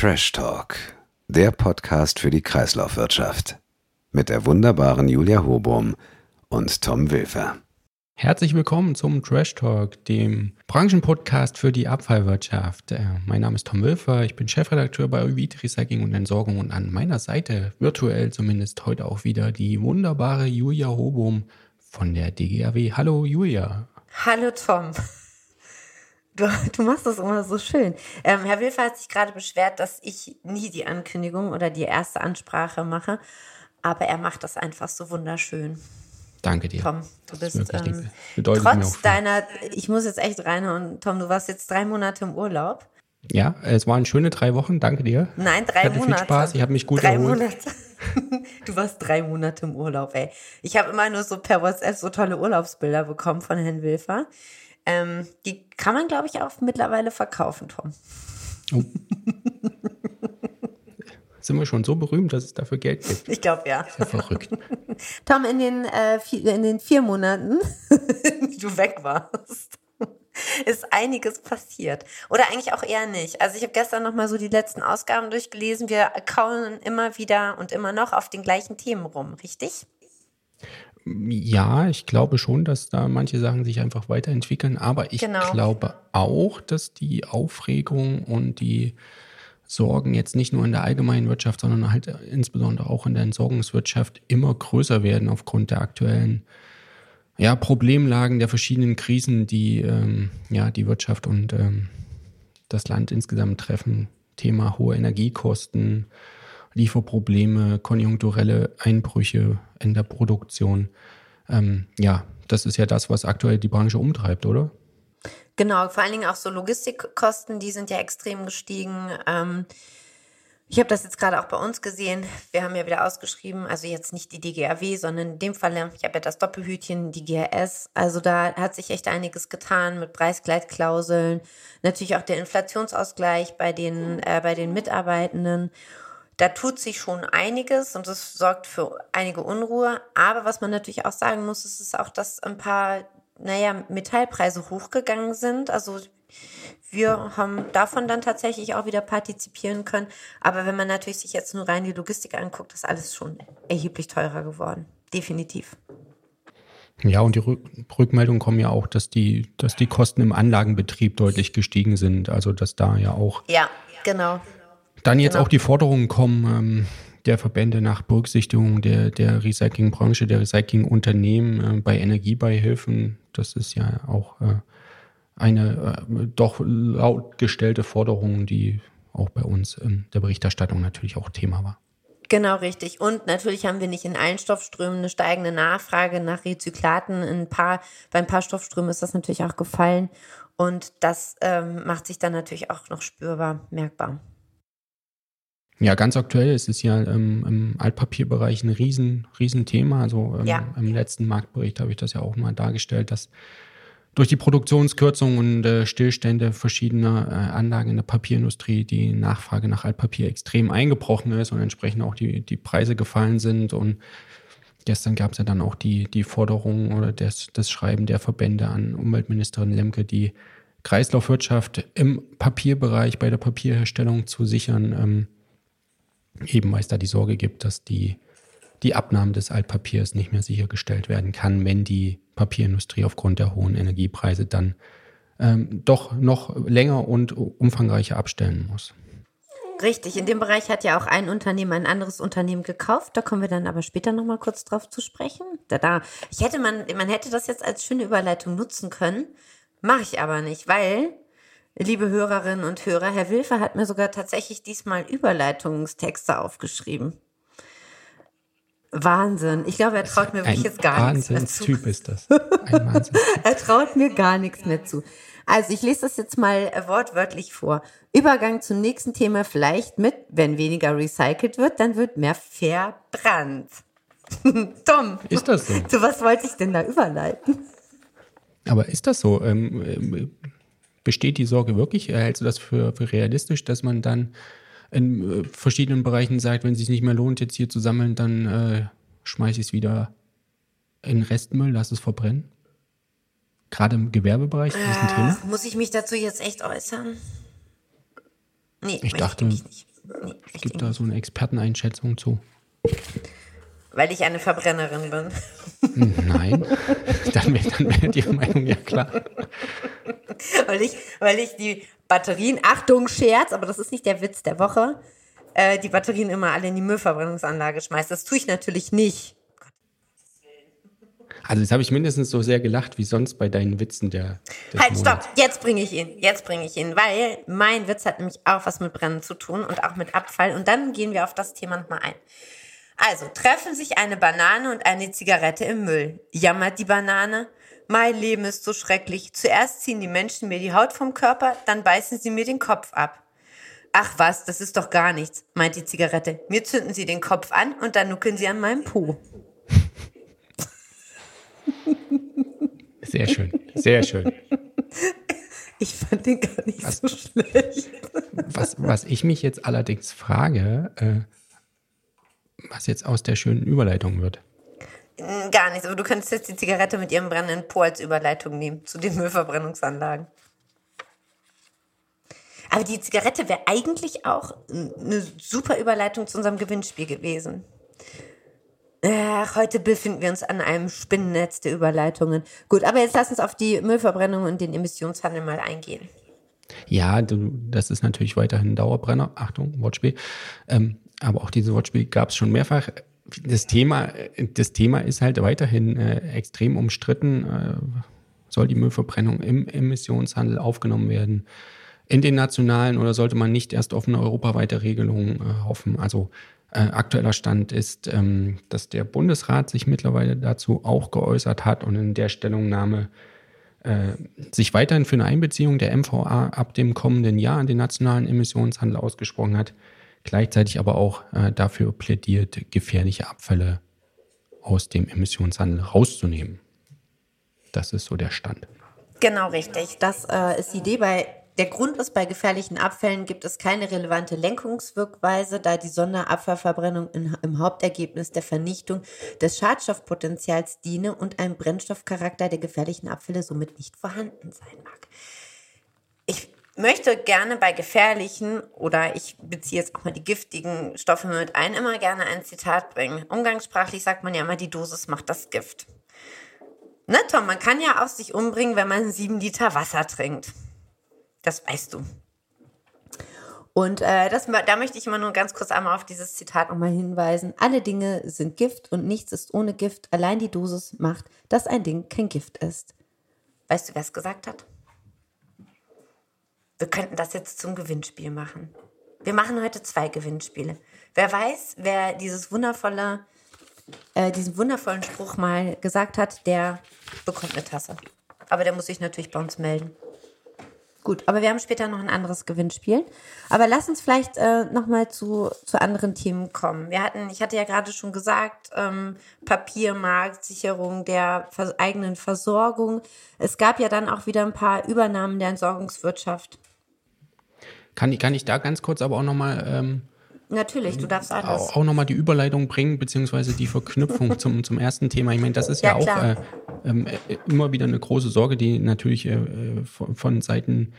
Trash Talk, der Podcast für die Kreislaufwirtschaft. Mit der wunderbaren Julia Hobum und Tom Wilfer. Herzlich willkommen zum Trash Talk, dem Branchenpodcast für die Abfallwirtschaft. Äh, mein Name ist Tom Wilfer, ich bin Chefredakteur bei Uvid Recycling und Entsorgung und an meiner Seite, virtuell zumindest heute auch wieder, die wunderbare Julia Hobum von der DGAW. Hallo Julia. Hallo Tom. Du, du machst das immer so schön. Ähm, Herr Wilfer hat sich gerade beschwert, dass ich nie die Ankündigung oder die erste Ansprache mache. Aber er macht das einfach so wunderschön. Danke dir. Tom, du bist ähm, trotz deiner, ich muss jetzt echt rein und Tom, du warst jetzt drei Monate im Urlaub. Ja, es waren schöne drei Wochen, danke dir. Nein, drei ich hatte Monate. Viel Spaß, ich habe mich gut drei erholt. Monate. Du warst drei Monate im Urlaub, ey. Ich habe immer nur so per WhatsApp so tolle Urlaubsbilder bekommen von Herrn Wilfer. Ähm, die kann man, glaube ich, auch mittlerweile verkaufen, Tom. Oh. Sind wir schon so berühmt, dass es dafür Geld gibt? Ich glaube, ja. Ist ja verrückt. Tom, in den, äh, vier, in den vier Monaten, die du weg warst, ist einiges passiert. Oder eigentlich auch eher nicht. Also ich habe gestern noch mal so die letzten Ausgaben durchgelesen. Wir kauen immer wieder und immer noch auf den gleichen Themen rum, richtig? Ja, ich glaube schon, dass da manche Sachen sich einfach weiterentwickeln, aber ich genau. glaube auch, dass die Aufregung und die Sorgen jetzt nicht nur in der allgemeinen Wirtschaft, sondern halt insbesondere auch in der Entsorgungswirtschaft immer größer werden aufgrund der aktuellen ja, Problemlagen der verschiedenen Krisen, die ähm, ja, die Wirtschaft und ähm, das Land insgesamt treffen. Thema hohe Energiekosten, Lieferprobleme, konjunkturelle Einbrüche in der Produktion. Ähm, ja, das ist ja das, was aktuell die Branche umtreibt, oder? Genau, vor allen Dingen auch so Logistikkosten, die sind ja extrem gestiegen. Ähm, ich habe das jetzt gerade auch bei uns gesehen. Wir haben ja wieder ausgeschrieben, also jetzt nicht die DGAW, sondern in dem Fall, ich habe ja das Doppelhütchen, die GRS. Also da hat sich echt einiges getan mit Preisgleitklauseln, natürlich auch der Inflationsausgleich bei den, äh, bei den Mitarbeitenden da tut sich schon einiges und das sorgt für einige Unruhe. Aber was man natürlich auch sagen muss, ist, ist auch, dass ein paar, naja, Metallpreise hochgegangen sind. Also wir haben davon dann tatsächlich auch wieder partizipieren können. Aber wenn man natürlich sich jetzt nur rein die Logistik anguckt, ist alles schon erheblich teurer geworden. Definitiv. Ja, und die Rückmeldungen kommen ja auch, dass die, dass die Kosten im Anlagenbetrieb deutlich gestiegen sind. Also dass da ja auch. Ja, genau. Dann jetzt genau. auch die Forderungen kommen ähm, der Verbände nach Berücksichtigung der, der Recyclingbranche, der Recyclingunternehmen äh, bei Energiebeihilfen. Das ist ja auch äh, eine äh, doch laut gestellte Forderung, die auch bei uns in der Berichterstattung natürlich auch Thema war. Genau, richtig. Und natürlich haben wir nicht in allen Stoffströmen eine steigende Nachfrage nach Rezyklaten. In ein paar, bei ein paar Stoffströmen ist das natürlich auch gefallen. Und das ähm, macht sich dann natürlich auch noch spürbar, merkbar. Ja, ganz aktuell ist es ja ähm, im Altpapierbereich ein riesen, riesen Thema. Also ähm, ja. im letzten Marktbericht habe ich das ja auch mal dargestellt, dass durch die Produktionskürzung und äh, Stillstände verschiedener äh, Anlagen in der Papierindustrie die Nachfrage nach Altpapier extrem eingebrochen ist und entsprechend auch die, die Preise gefallen sind. Und gestern gab es ja dann auch die, die Forderung oder das, das Schreiben der Verbände an Umweltministerin Lemke, die Kreislaufwirtschaft im Papierbereich bei der Papierherstellung zu sichern. Ähm, eben weil es da die Sorge gibt, dass die, die Abnahme des Altpapiers nicht mehr sichergestellt werden kann, wenn die Papierindustrie aufgrund der hohen Energiepreise dann ähm, doch noch länger und umfangreicher abstellen muss. Richtig, in dem Bereich hat ja auch ein Unternehmen ein anderes Unternehmen gekauft. Da kommen wir dann aber später nochmal kurz drauf zu sprechen. Da, da, ich hätte man, man hätte das jetzt als schöne Überleitung nutzen können, mache ich aber nicht, weil liebe Hörerinnen und Hörer, Herr Wilfer hat mir sogar tatsächlich diesmal Überleitungstexte aufgeschrieben. Wahnsinn. Ich glaube, er traut mir wirklich jetzt gar nichts mehr zu. Typ ist das. Ein Wahnsinn. er traut mir gar nichts mehr zu. Also ich lese das jetzt mal wortwörtlich vor. Übergang zum nächsten Thema vielleicht mit, wenn weniger recycelt wird, dann wird mehr verbrannt. Tom. Ist das so? Zu was wollte ich denn da überleiten? Aber ist das so? Ähm, ähm Besteht die Sorge wirklich? Hältst du das für, für realistisch, dass man dann in äh, verschiedenen Bereichen sagt, wenn es sich nicht mehr lohnt, jetzt hier zu sammeln, dann äh, schmeiße ich es wieder in Restmüll, lass es verbrennen? Gerade im Gewerbebereich ist das ein Thema? Muss ich mich dazu jetzt echt äußern? Nee, ich dachte, ich Nee, es gibt da so eine Experteneinschätzung zu. Weil ich eine Verbrennerin bin. Nein, dann wäre dann wär die Meinung ja klar. weil, ich, weil ich die Batterien, Achtung, Scherz, aber das ist nicht der Witz der Woche, äh, die Batterien immer alle in die Müllverbrennungsanlage schmeiße. Das tue ich natürlich nicht. Also jetzt habe ich mindestens so sehr gelacht wie sonst bei deinen Witzen der. Halt, Monats. stopp! Jetzt bringe ich ihn. Jetzt bringe ich ihn, weil mein Witz hat nämlich auch was mit Brennen zu tun und auch mit Abfall. Und dann gehen wir auf das Thema nochmal ein. Also treffen sich eine Banane und eine Zigarette im Müll. Jammert die Banane. Mein Leben ist so schrecklich. Zuerst ziehen die Menschen mir die Haut vom Körper, dann beißen sie mir den Kopf ab. Ach was, das ist doch gar nichts, meint die Zigarette. Mir zünden sie den Kopf an und dann nuckeln sie an meinem Po. Sehr schön, sehr schön. Ich fand den gar nicht was, so schlecht. Was, was ich mich jetzt allerdings frage, äh, was jetzt aus der schönen Überleitung wird. Hm, gar nichts, aber du könntest jetzt die Zigarette mit ihrem brennenden Po als Überleitung nehmen zu den Müllverbrennungsanlagen. Aber die Zigarette wäre eigentlich auch eine super Überleitung zu unserem Gewinnspiel gewesen. Ach, heute befinden wir uns an einem Spinnennetz der Überleitungen. Gut, aber jetzt lass uns auf die Müllverbrennung und den Emissionshandel mal eingehen. Ja, das ist natürlich weiterhin ein Dauerbrenner. Achtung, Wortspiel. Ähm, aber auch dieses Wortspiel gab es schon mehrfach. Das Thema, das Thema ist halt weiterhin äh, extrem umstritten. Äh, soll die Müllverbrennung im Emissionshandel aufgenommen werden? In den nationalen oder sollte man nicht erst auf eine europaweite Regelung äh, hoffen? Also äh, aktueller Stand ist, ähm, dass der Bundesrat sich mittlerweile dazu auch geäußert hat und in der Stellungnahme äh, sich weiterhin für eine Einbeziehung der MVA ab dem kommenden Jahr in den nationalen Emissionshandel ausgesprochen hat gleichzeitig aber auch äh, dafür plädiert, gefährliche Abfälle aus dem Emissionshandel rauszunehmen. Das ist so der Stand. Genau richtig. Das äh, ist die Idee. Bei, der Grund ist, bei gefährlichen Abfällen gibt es keine relevante Lenkungswirkweise, da die Sonderabfallverbrennung in, im Hauptergebnis der Vernichtung des Schadstoffpotenzials diene und ein Brennstoffcharakter der gefährlichen Abfälle somit nicht vorhanden sein mag. Ich möchte gerne bei gefährlichen oder ich beziehe jetzt auch mal die giftigen Stoffe mit ein, immer gerne ein Zitat bringen. Umgangssprachlich sagt man ja immer, die Dosis macht das Gift. Ne, Tom, man kann ja auch sich umbringen, wenn man sieben Liter Wasser trinkt. Das weißt du. Und äh, das, da möchte ich immer nur ganz kurz einmal auf dieses Zitat nochmal hinweisen. Alle Dinge sind Gift und nichts ist ohne Gift. Allein die Dosis macht, dass ein Ding kein Gift ist. Weißt du, wer es gesagt hat? Wir könnten das jetzt zum Gewinnspiel machen. Wir machen heute zwei Gewinnspiele. Wer weiß, wer dieses wundervolle, äh, diesen wundervollen Spruch mal gesagt hat, der bekommt eine Tasse. Aber der muss sich natürlich bei uns melden. Gut, aber wir haben später noch ein anderes Gewinnspiel. Aber lass uns vielleicht äh, nochmal zu, zu anderen Themen kommen. Wir hatten, ich hatte ja gerade schon gesagt, ähm, Papiermarkt, Sicherung der eigenen Versorgung. Es gab ja dann auch wieder ein paar Übernahmen der Entsorgungswirtschaft. Kann, kann ich da ganz kurz aber auch nochmal. Ähm, Natürlich, du darfst alles. Auch, auch nochmal die Überleitung bringen, beziehungsweise die Verknüpfung zum, zum ersten Thema. Ich meine, das ist ja, ja auch äh, ähm, äh, immer wieder eine große Sorge, die natürlich äh, von, von Seiten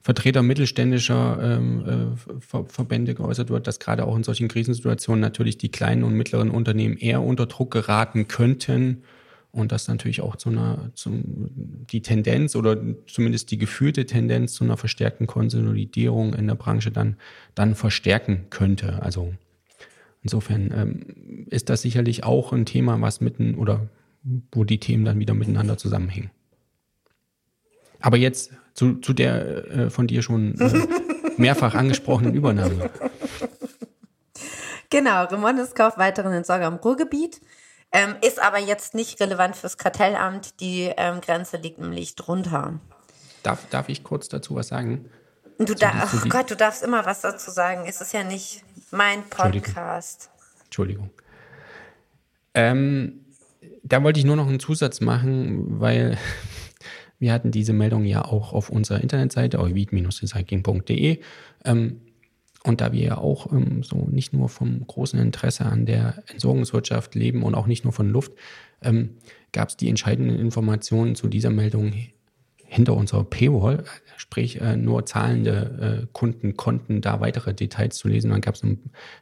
Vertreter mittelständischer ähm, äh, Ver Verbände geäußert wird, dass gerade auch in solchen Krisensituationen natürlich die kleinen und mittleren Unternehmen eher unter Druck geraten könnten und das natürlich auch zu einer, zum, die Tendenz oder zumindest die gefühlte Tendenz zu einer verstärkten Konsolidierung in der Branche dann, dann verstärken könnte. Also insofern ähm, ist das sicherlich auch ein Thema, was mitten oder wo die Themen dann wieder miteinander zusammenhängen. Aber jetzt zu, zu der äh, von dir schon äh, mehrfach angesprochenen Übernahme. Genau, Remondes kauft weiteren Entsorger im Ruhrgebiet. Ähm, ist aber jetzt nicht relevant fürs Kartellamt. Die ähm, Grenze liegt nämlich drunter. Darf, darf ich kurz dazu was sagen? Du darfst, oh Gott, du darfst immer was dazu sagen. Es ist ja nicht mein Podcast. Entschuldigung. Entschuldigung. Ähm, da wollte ich nur noch einen Zusatz machen, weil wir hatten diese Meldung ja auch auf unserer Internetseite, ovid-recycling.de. Ähm, und da wir ja auch ähm, so nicht nur vom großen Interesse an der Entsorgungswirtschaft leben und auch nicht nur von Luft, ähm, gab es die entscheidenden Informationen zu dieser Meldung hinter unserer Paywall, sprich äh, nur zahlende äh, Kunden konnten da weitere Details zu lesen. Dann gab es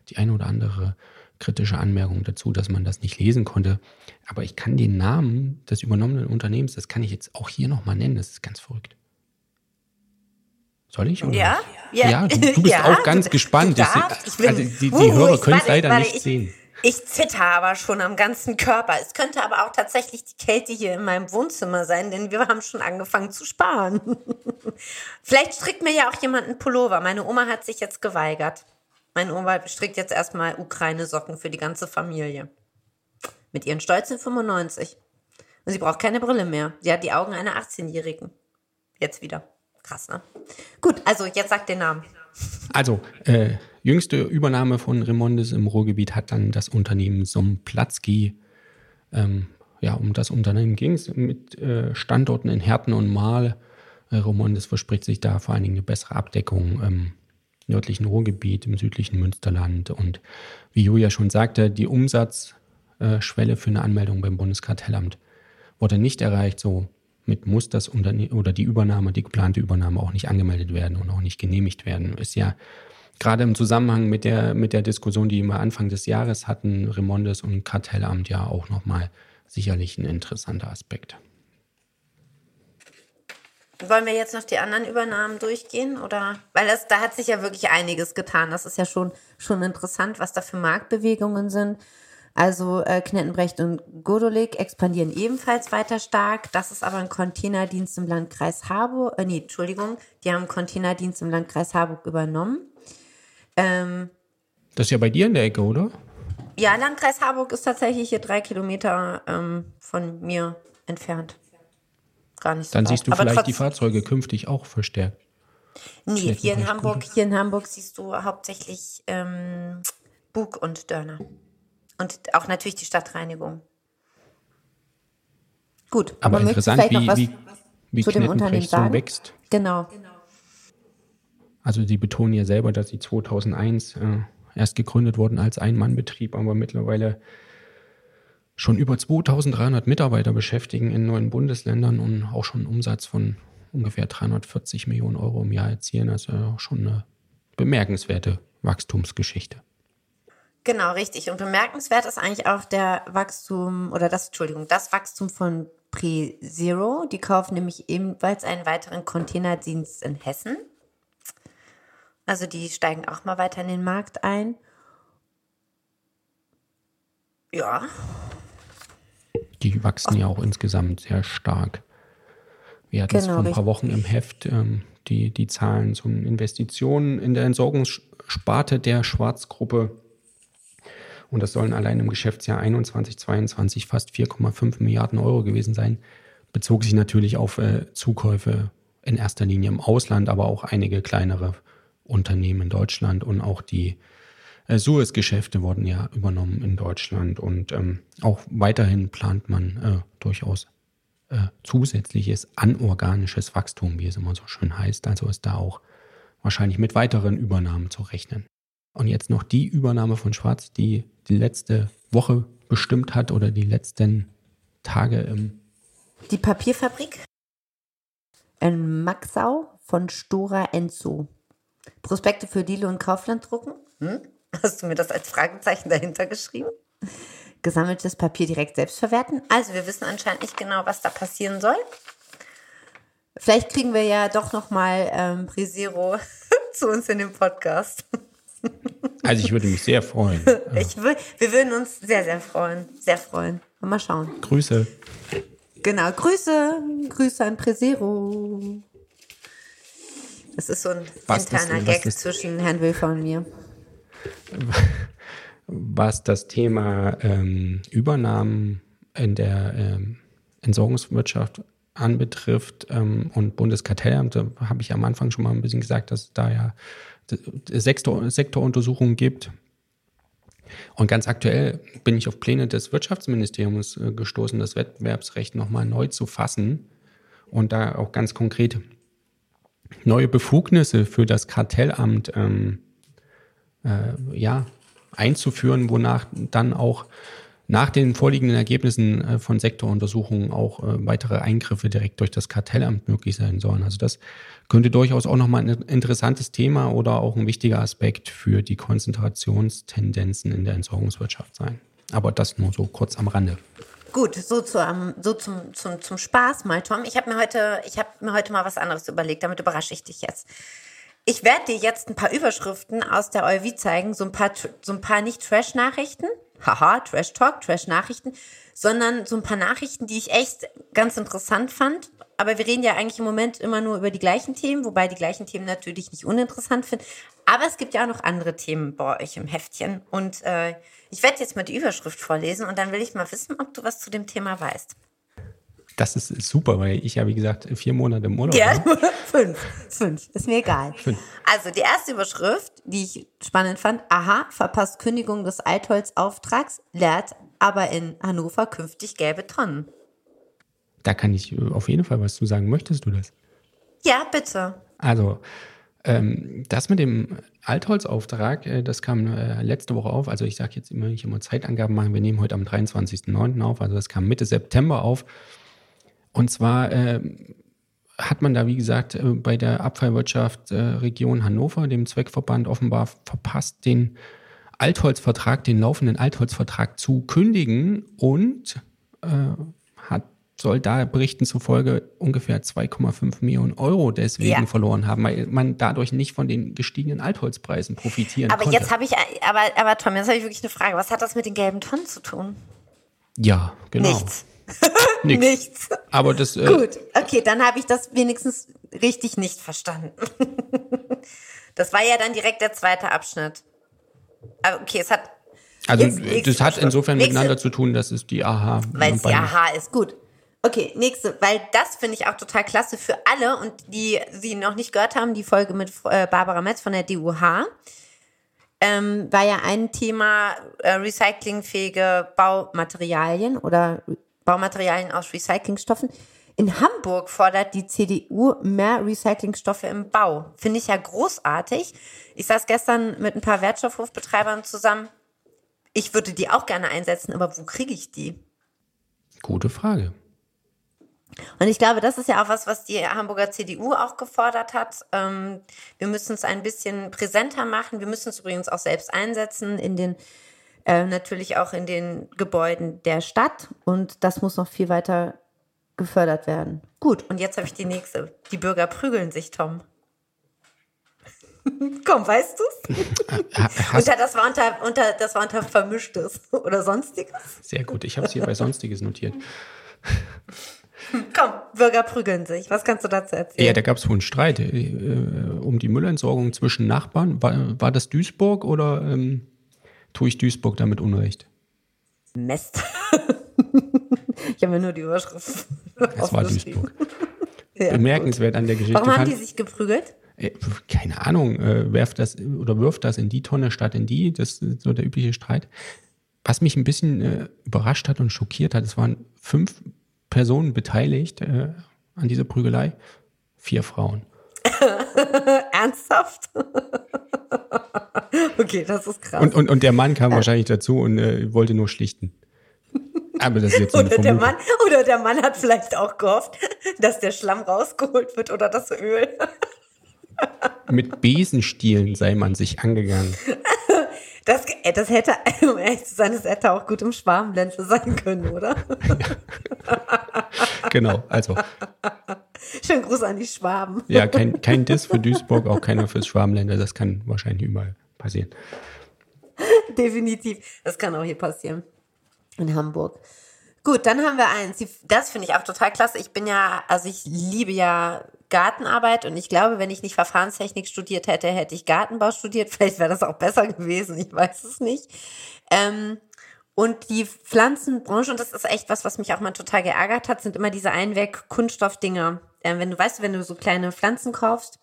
die eine oder andere kritische Anmerkung dazu, dass man das nicht lesen konnte. Aber ich kann den Namen des übernommenen Unternehmens, das kann ich jetzt auch hier nochmal nennen, das ist ganz verrückt. Soll ich? Oder? Ja, ja, ja du, du, bist ja, auch ganz du, gespannt. Du darfst, bin, also die, die uh, Hörer können es leider nicht ich, sehen. Ich zitter aber schon am ganzen Körper. Es könnte aber auch tatsächlich die Kälte hier in meinem Wohnzimmer sein, denn wir haben schon angefangen zu sparen. Vielleicht strickt mir ja auch jemand einen Pullover. Meine Oma hat sich jetzt geweigert. Meine Oma strickt jetzt erstmal Ukraine-Socken für die ganze Familie. Mit ihren stolzen 95. Und sie braucht keine Brille mehr. Sie hat die Augen einer 18-Jährigen. Jetzt wieder. Krass, ne? Gut, also jetzt sagt den Namen. Also, äh, jüngste Übernahme von Remondes im Ruhrgebiet hat dann das Unternehmen Somplatzki. Ähm, ja, um das Unternehmen ging es mit äh, Standorten in Herten und Mahl. Äh, Remondes verspricht sich da vor allen Dingen eine bessere Abdeckung im nördlichen Ruhrgebiet, im südlichen Münsterland. Und wie Julia schon sagte, die Umsatzschwelle für eine Anmeldung beim Bundeskartellamt wurde nicht erreicht. So mit muss das Unternehmen oder die Übernahme, die geplante Übernahme auch nicht angemeldet werden und auch nicht genehmigt werden. Ist ja gerade im Zusammenhang mit der, mit der Diskussion, die wir Anfang des Jahres hatten, Remondes und Kartellamt ja auch nochmal sicherlich ein interessanter Aspekt. Wollen wir jetzt noch die anderen Übernahmen durchgehen? Oder? Weil das, da hat sich ja wirklich einiges getan. Das ist ja schon, schon interessant, was da für Marktbewegungen sind. Also äh, Knettenbrecht und Godolik expandieren ebenfalls weiter stark. Das ist aber ein Containerdienst im Landkreis Harburg. Äh, nee, Entschuldigung, die haben einen Containerdienst im Landkreis Harburg übernommen. Ähm, das ist ja bei dir in der Ecke, oder? Ja, Landkreis Harburg ist tatsächlich hier drei Kilometer ähm, von mir entfernt. Gar nicht so Dann weit. siehst du aber vielleicht die Fahrzeuge künftig auch verstärkt. Nee, hier in Hamburg, hier in Hamburg siehst du hauptsächlich ähm, Bug und Dörner. Und auch natürlich die Stadtreinigung. Gut, aber, aber interessant, wie, wie, wie zu dem Unternehmen so wächst. Genau. Also sie betonen ja selber, dass sie 2001 äh, erst gegründet wurden als Ein-Mann-Betrieb, aber mittlerweile schon über 2300 Mitarbeiter beschäftigen in neuen Bundesländern und auch schon einen Umsatz von ungefähr 340 Millionen Euro im Jahr erzielen. Also schon eine bemerkenswerte Wachstumsgeschichte. Genau, richtig. Und bemerkenswert ist eigentlich auch der Wachstum oder das, Entschuldigung, das Wachstum von Pre-Zero. Die kaufen nämlich ebenfalls einen weiteren Containerdienst in Hessen. Also die steigen auch mal weiter in den Markt ein. Ja. Die wachsen ja auch insgesamt sehr stark. Wir hatten genau, es vor ein paar Wochen im Heft, ähm, die, die Zahlen zu Investitionen in der Entsorgungssparte der Schwarzgruppe und das sollen allein im Geschäftsjahr 21, 22 fast 4,5 Milliarden Euro gewesen sein. Bezog sich natürlich auf äh, Zukäufe in erster Linie im Ausland, aber auch einige kleinere Unternehmen in Deutschland und auch die äh, Suez-Geschäfte wurden ja übernommen in Deutschland und ähm, auch weiterhin plant man äh, durchaus äh, zusätzliches anorganisches Wachstum, wie es immer so schön heißt. Also ist da auch wahrscheinlich mit weiteren Übernahmen zu rechnen. Und jetzt noch die Übernahme von Schwarz, die die letzte Woche bestimmt hat oder die letzten Tage im. Die Papierfabrik in Maxau von Stora Enzo. Prospekte für Diele und Kaufland drucken? Hm? Hast du mir das als Fragezeichen dahinter geschrieben? Gesammeltes Papier direkt selbst verwerten? Also wir wissen anscheinend nicht genau, was da passieren soll. Vielleicht kriegen wir ja doch noch mal ähm, Brisero zu uns in den Podcast. Also ich würde mich sehr freuen. Ich will, wir würden uns sehr, sehr freuen. Sehr freuen. Mal schauen. Grüße. Genau, Grüße. Grüße an Presero. Das ist so ein was interner das, Gag zwischen Herrn Wilfer und mir. Was das Thema ähm, Übernahmen in der ähm, Entsorgungswirtschaft anbetrifft ähm, und Bundeskartellamt, da habe ich am Anfang schon mal ein bisschen gesagt, dass da ja Sektor, Sektoruntersuchungen gibt. Und ganz aktuell bin ich auf Pläne des Wirtschaftsministeriums äh, gestoßen, das Wettbewerbsrecht nochmal neu zu fassen und da auch ganz konkret neue Befugnisse für das Kartellamt ähm, äh, ja, einzuführen, wonach dann auch nach den vorliegenden Ergebnissen äh, von Sektoruntersuchungen auch äh, weitere Eingriffe direkt durch das Kartellamt möglich sein sollen. Also das könnte durchaus auch nochmal ein interessantes Thema oder auch ein wichtiger Aspekt für die Konzentrationstendenzen in der Entsorgungswirtschaft sein. Aber das nur so kurz am Rande. Gut, so, zu, so zum, zum, zum Spaß mal, Tom. Ich habe mir, heute, hab mir heute mal was anderes überlegt, damit überrasche ich dich jetzt. Ich werde dir jetzt ein paar Überschriften aus der EUV zeigen, so ein paar, so ein paar nicht Trash-Nachrichten, haha, Trash-Talk, Trash-Nachrichten, sondern so ein paar Nachrichten, die ich echt ganz interessant fand. Aber wir reden ja eigentlich im Moment immer nur über die gleichen Themen, wobei die gleichen Themen natürlich nicht uninteressant sind. Aber es gibt ja auch noch andere Themen bei euch im Heftchen. Und äh, ich werde jetzt mal die Überschrift vorlesen und dann will ich mal wissen, ob du was zu dem Thema weißt. Das ist super, weil ich ja, wie gesagt, vier Monate im Urlaub Ja, fünf. Fünf. Ist mir egal. Fünf. Also, die erste Überschrift, die ich spannend fand, aha, verpasst Kündigung des Altholzauftrags, lehrt aber in Hannover künftig gelbe Tonnen. Da kann ich äh, auf jeden Fall was zu sagen. Möchtest du das? Ja, bitte. Also, ähm, das mit dem Altholzauftrag, äh, das kam äh, letzte Woche auf. Also ich sage jetzt immer, ich immer Zeitangaben machen. Wir nehmen heute am 23.09. auf. Also das kam Mitte September auf. Und zwar äh, hat man da, wie gesagt, äh, bei der Abfallwirtschaft äh, Region Hannover, dem Zweckverband, offenbar verpasst, den Altholzvertrag, den laufenden Altholzvertrag zu kündigen und äh, hat soll da Berichten zufolge ungefähr 2,5 Millionen Euro deswegen ja. verloren haben, weil man dadurch nicht von den gestiegenen Altholzpreisen profitieren aber konnte. Aber jetzt habe ich, aber, aber Tom, jetzt habe ich wirklich eine Frage. Was hat das mit den gelben Tonnen zu tun? Ja, genau. Nichts. Nichts. Nichts. Aber das. Äh Gut, okay, dann habe ich das wenigstens richtig nicht verstanden. das war ja dann direkt der zweite Abschnitt. Aber okay, es hat. Also, das hat insofern nächste, miteinander zu tun, dass es die AHA. Weil es die AHA ist, gut. Okay, nächste, weil das finde ich auch total klasse für alle und die sie noch nicht gehört haben, die Folge mit äh, Barbara Metz von der DUH. Ähm, war ja ein Thema äh, recyclingfähige Baumaterialien oder Baumaterialien aus Recyclingstoffen. In Hamburg fordert die CDU mehr Recyclingstoffe im Bau. Finde ich ja großartig. Ich saß gestern mit ein paar Wertstoffhofbetreibern zusammen. Ich würde die auch gerne einsetzen, aber wo kriege ich die? Gute Frage. Und ich glaube, das ist ja auch was, was die Hamburger CDU auch gefordert hat. Ähm, wir müssen es ein bisschen präsenter machen. Wir müssen es übrigens auch selbst einsetzen in den, äh, natürlich auch in den Gebäuden der Stadt. Und das muss noch viel weiter gefördert werden. Gut, und jetzt habe ich die nächste. Die Bürger prügeln sich, Tom. Komm, weißt du's? unter, das war unter, unter, das war unter Vermischtes oder Sonstiges. Sehr gut, ich habe es hier bei Sonstiges notiert. Komm, Bürger prügeln sich. Was kannst du dazu erzählen? Ja, da gab es wohl einen Streit äh, um die Müllentsorgung zwischen Nachbarn. War, war das Duisburg oder ähm, tue ich Duisburg damit Unrecht? Mist. ich habe mir nur die Überschrift. Es war Duisburg. ja, Bemerkenswert gut. an der Geschichte. Warum haben die sich geprügelt? Äh, keine Ahnung, äh, werft das oder wirft das in die Tonne statt in die. Das ist so der übliche Streit. Was mich ein bisschen äh, überrascht hat und schockiert hat, es waren fünf Personen beteiligt äh, an dieser Prügelei? Vier Frauen. Ernsthaft? okay, das ist krass. Und, und, und der Mann kam wahrscheinlich dazu und äh, wollte nur schlichten. Aber das ist jetzt oder, der Mann, oder der Mann hat vielleicht auch gehofft, dass der Schlamm rausgeholt wird oder das Öl. Mit Besenstielen sei man sich angegangen. Das, äh, das hätte, um ehrlich zu sein, das hätte auch gut im Schwarmländle sein können, oder? genau, also. Schönen Gruß an die Schwaben. Ja, kein, kein Diss für Duisburg, auch keiner fürs Schwarmländer. Das kann wahrscheinlich überall passieren. Definitiv. Das kann auch hier passieren. In Hamburg. Gut, dann haben wir eins. Das finde ich auch total klasse. Ich bin ja, also ich liebe ja Gartenarbeit und ich glaube, wenn ich nicht Verfahrenstechnik studiert hätte, hätte ich Gartenbau studiert. Vielleicht wäre das auch besser gewesen, ich weiß es nicht. Ähm, und die Pflanzenbranche, und das ist echt was, was mich auch mal total geärgert hat, sind immer diese Einweg-Kunststoffdinger. Ähm, wenn du weißt, wenn du so kleine Pflanzen kaufst,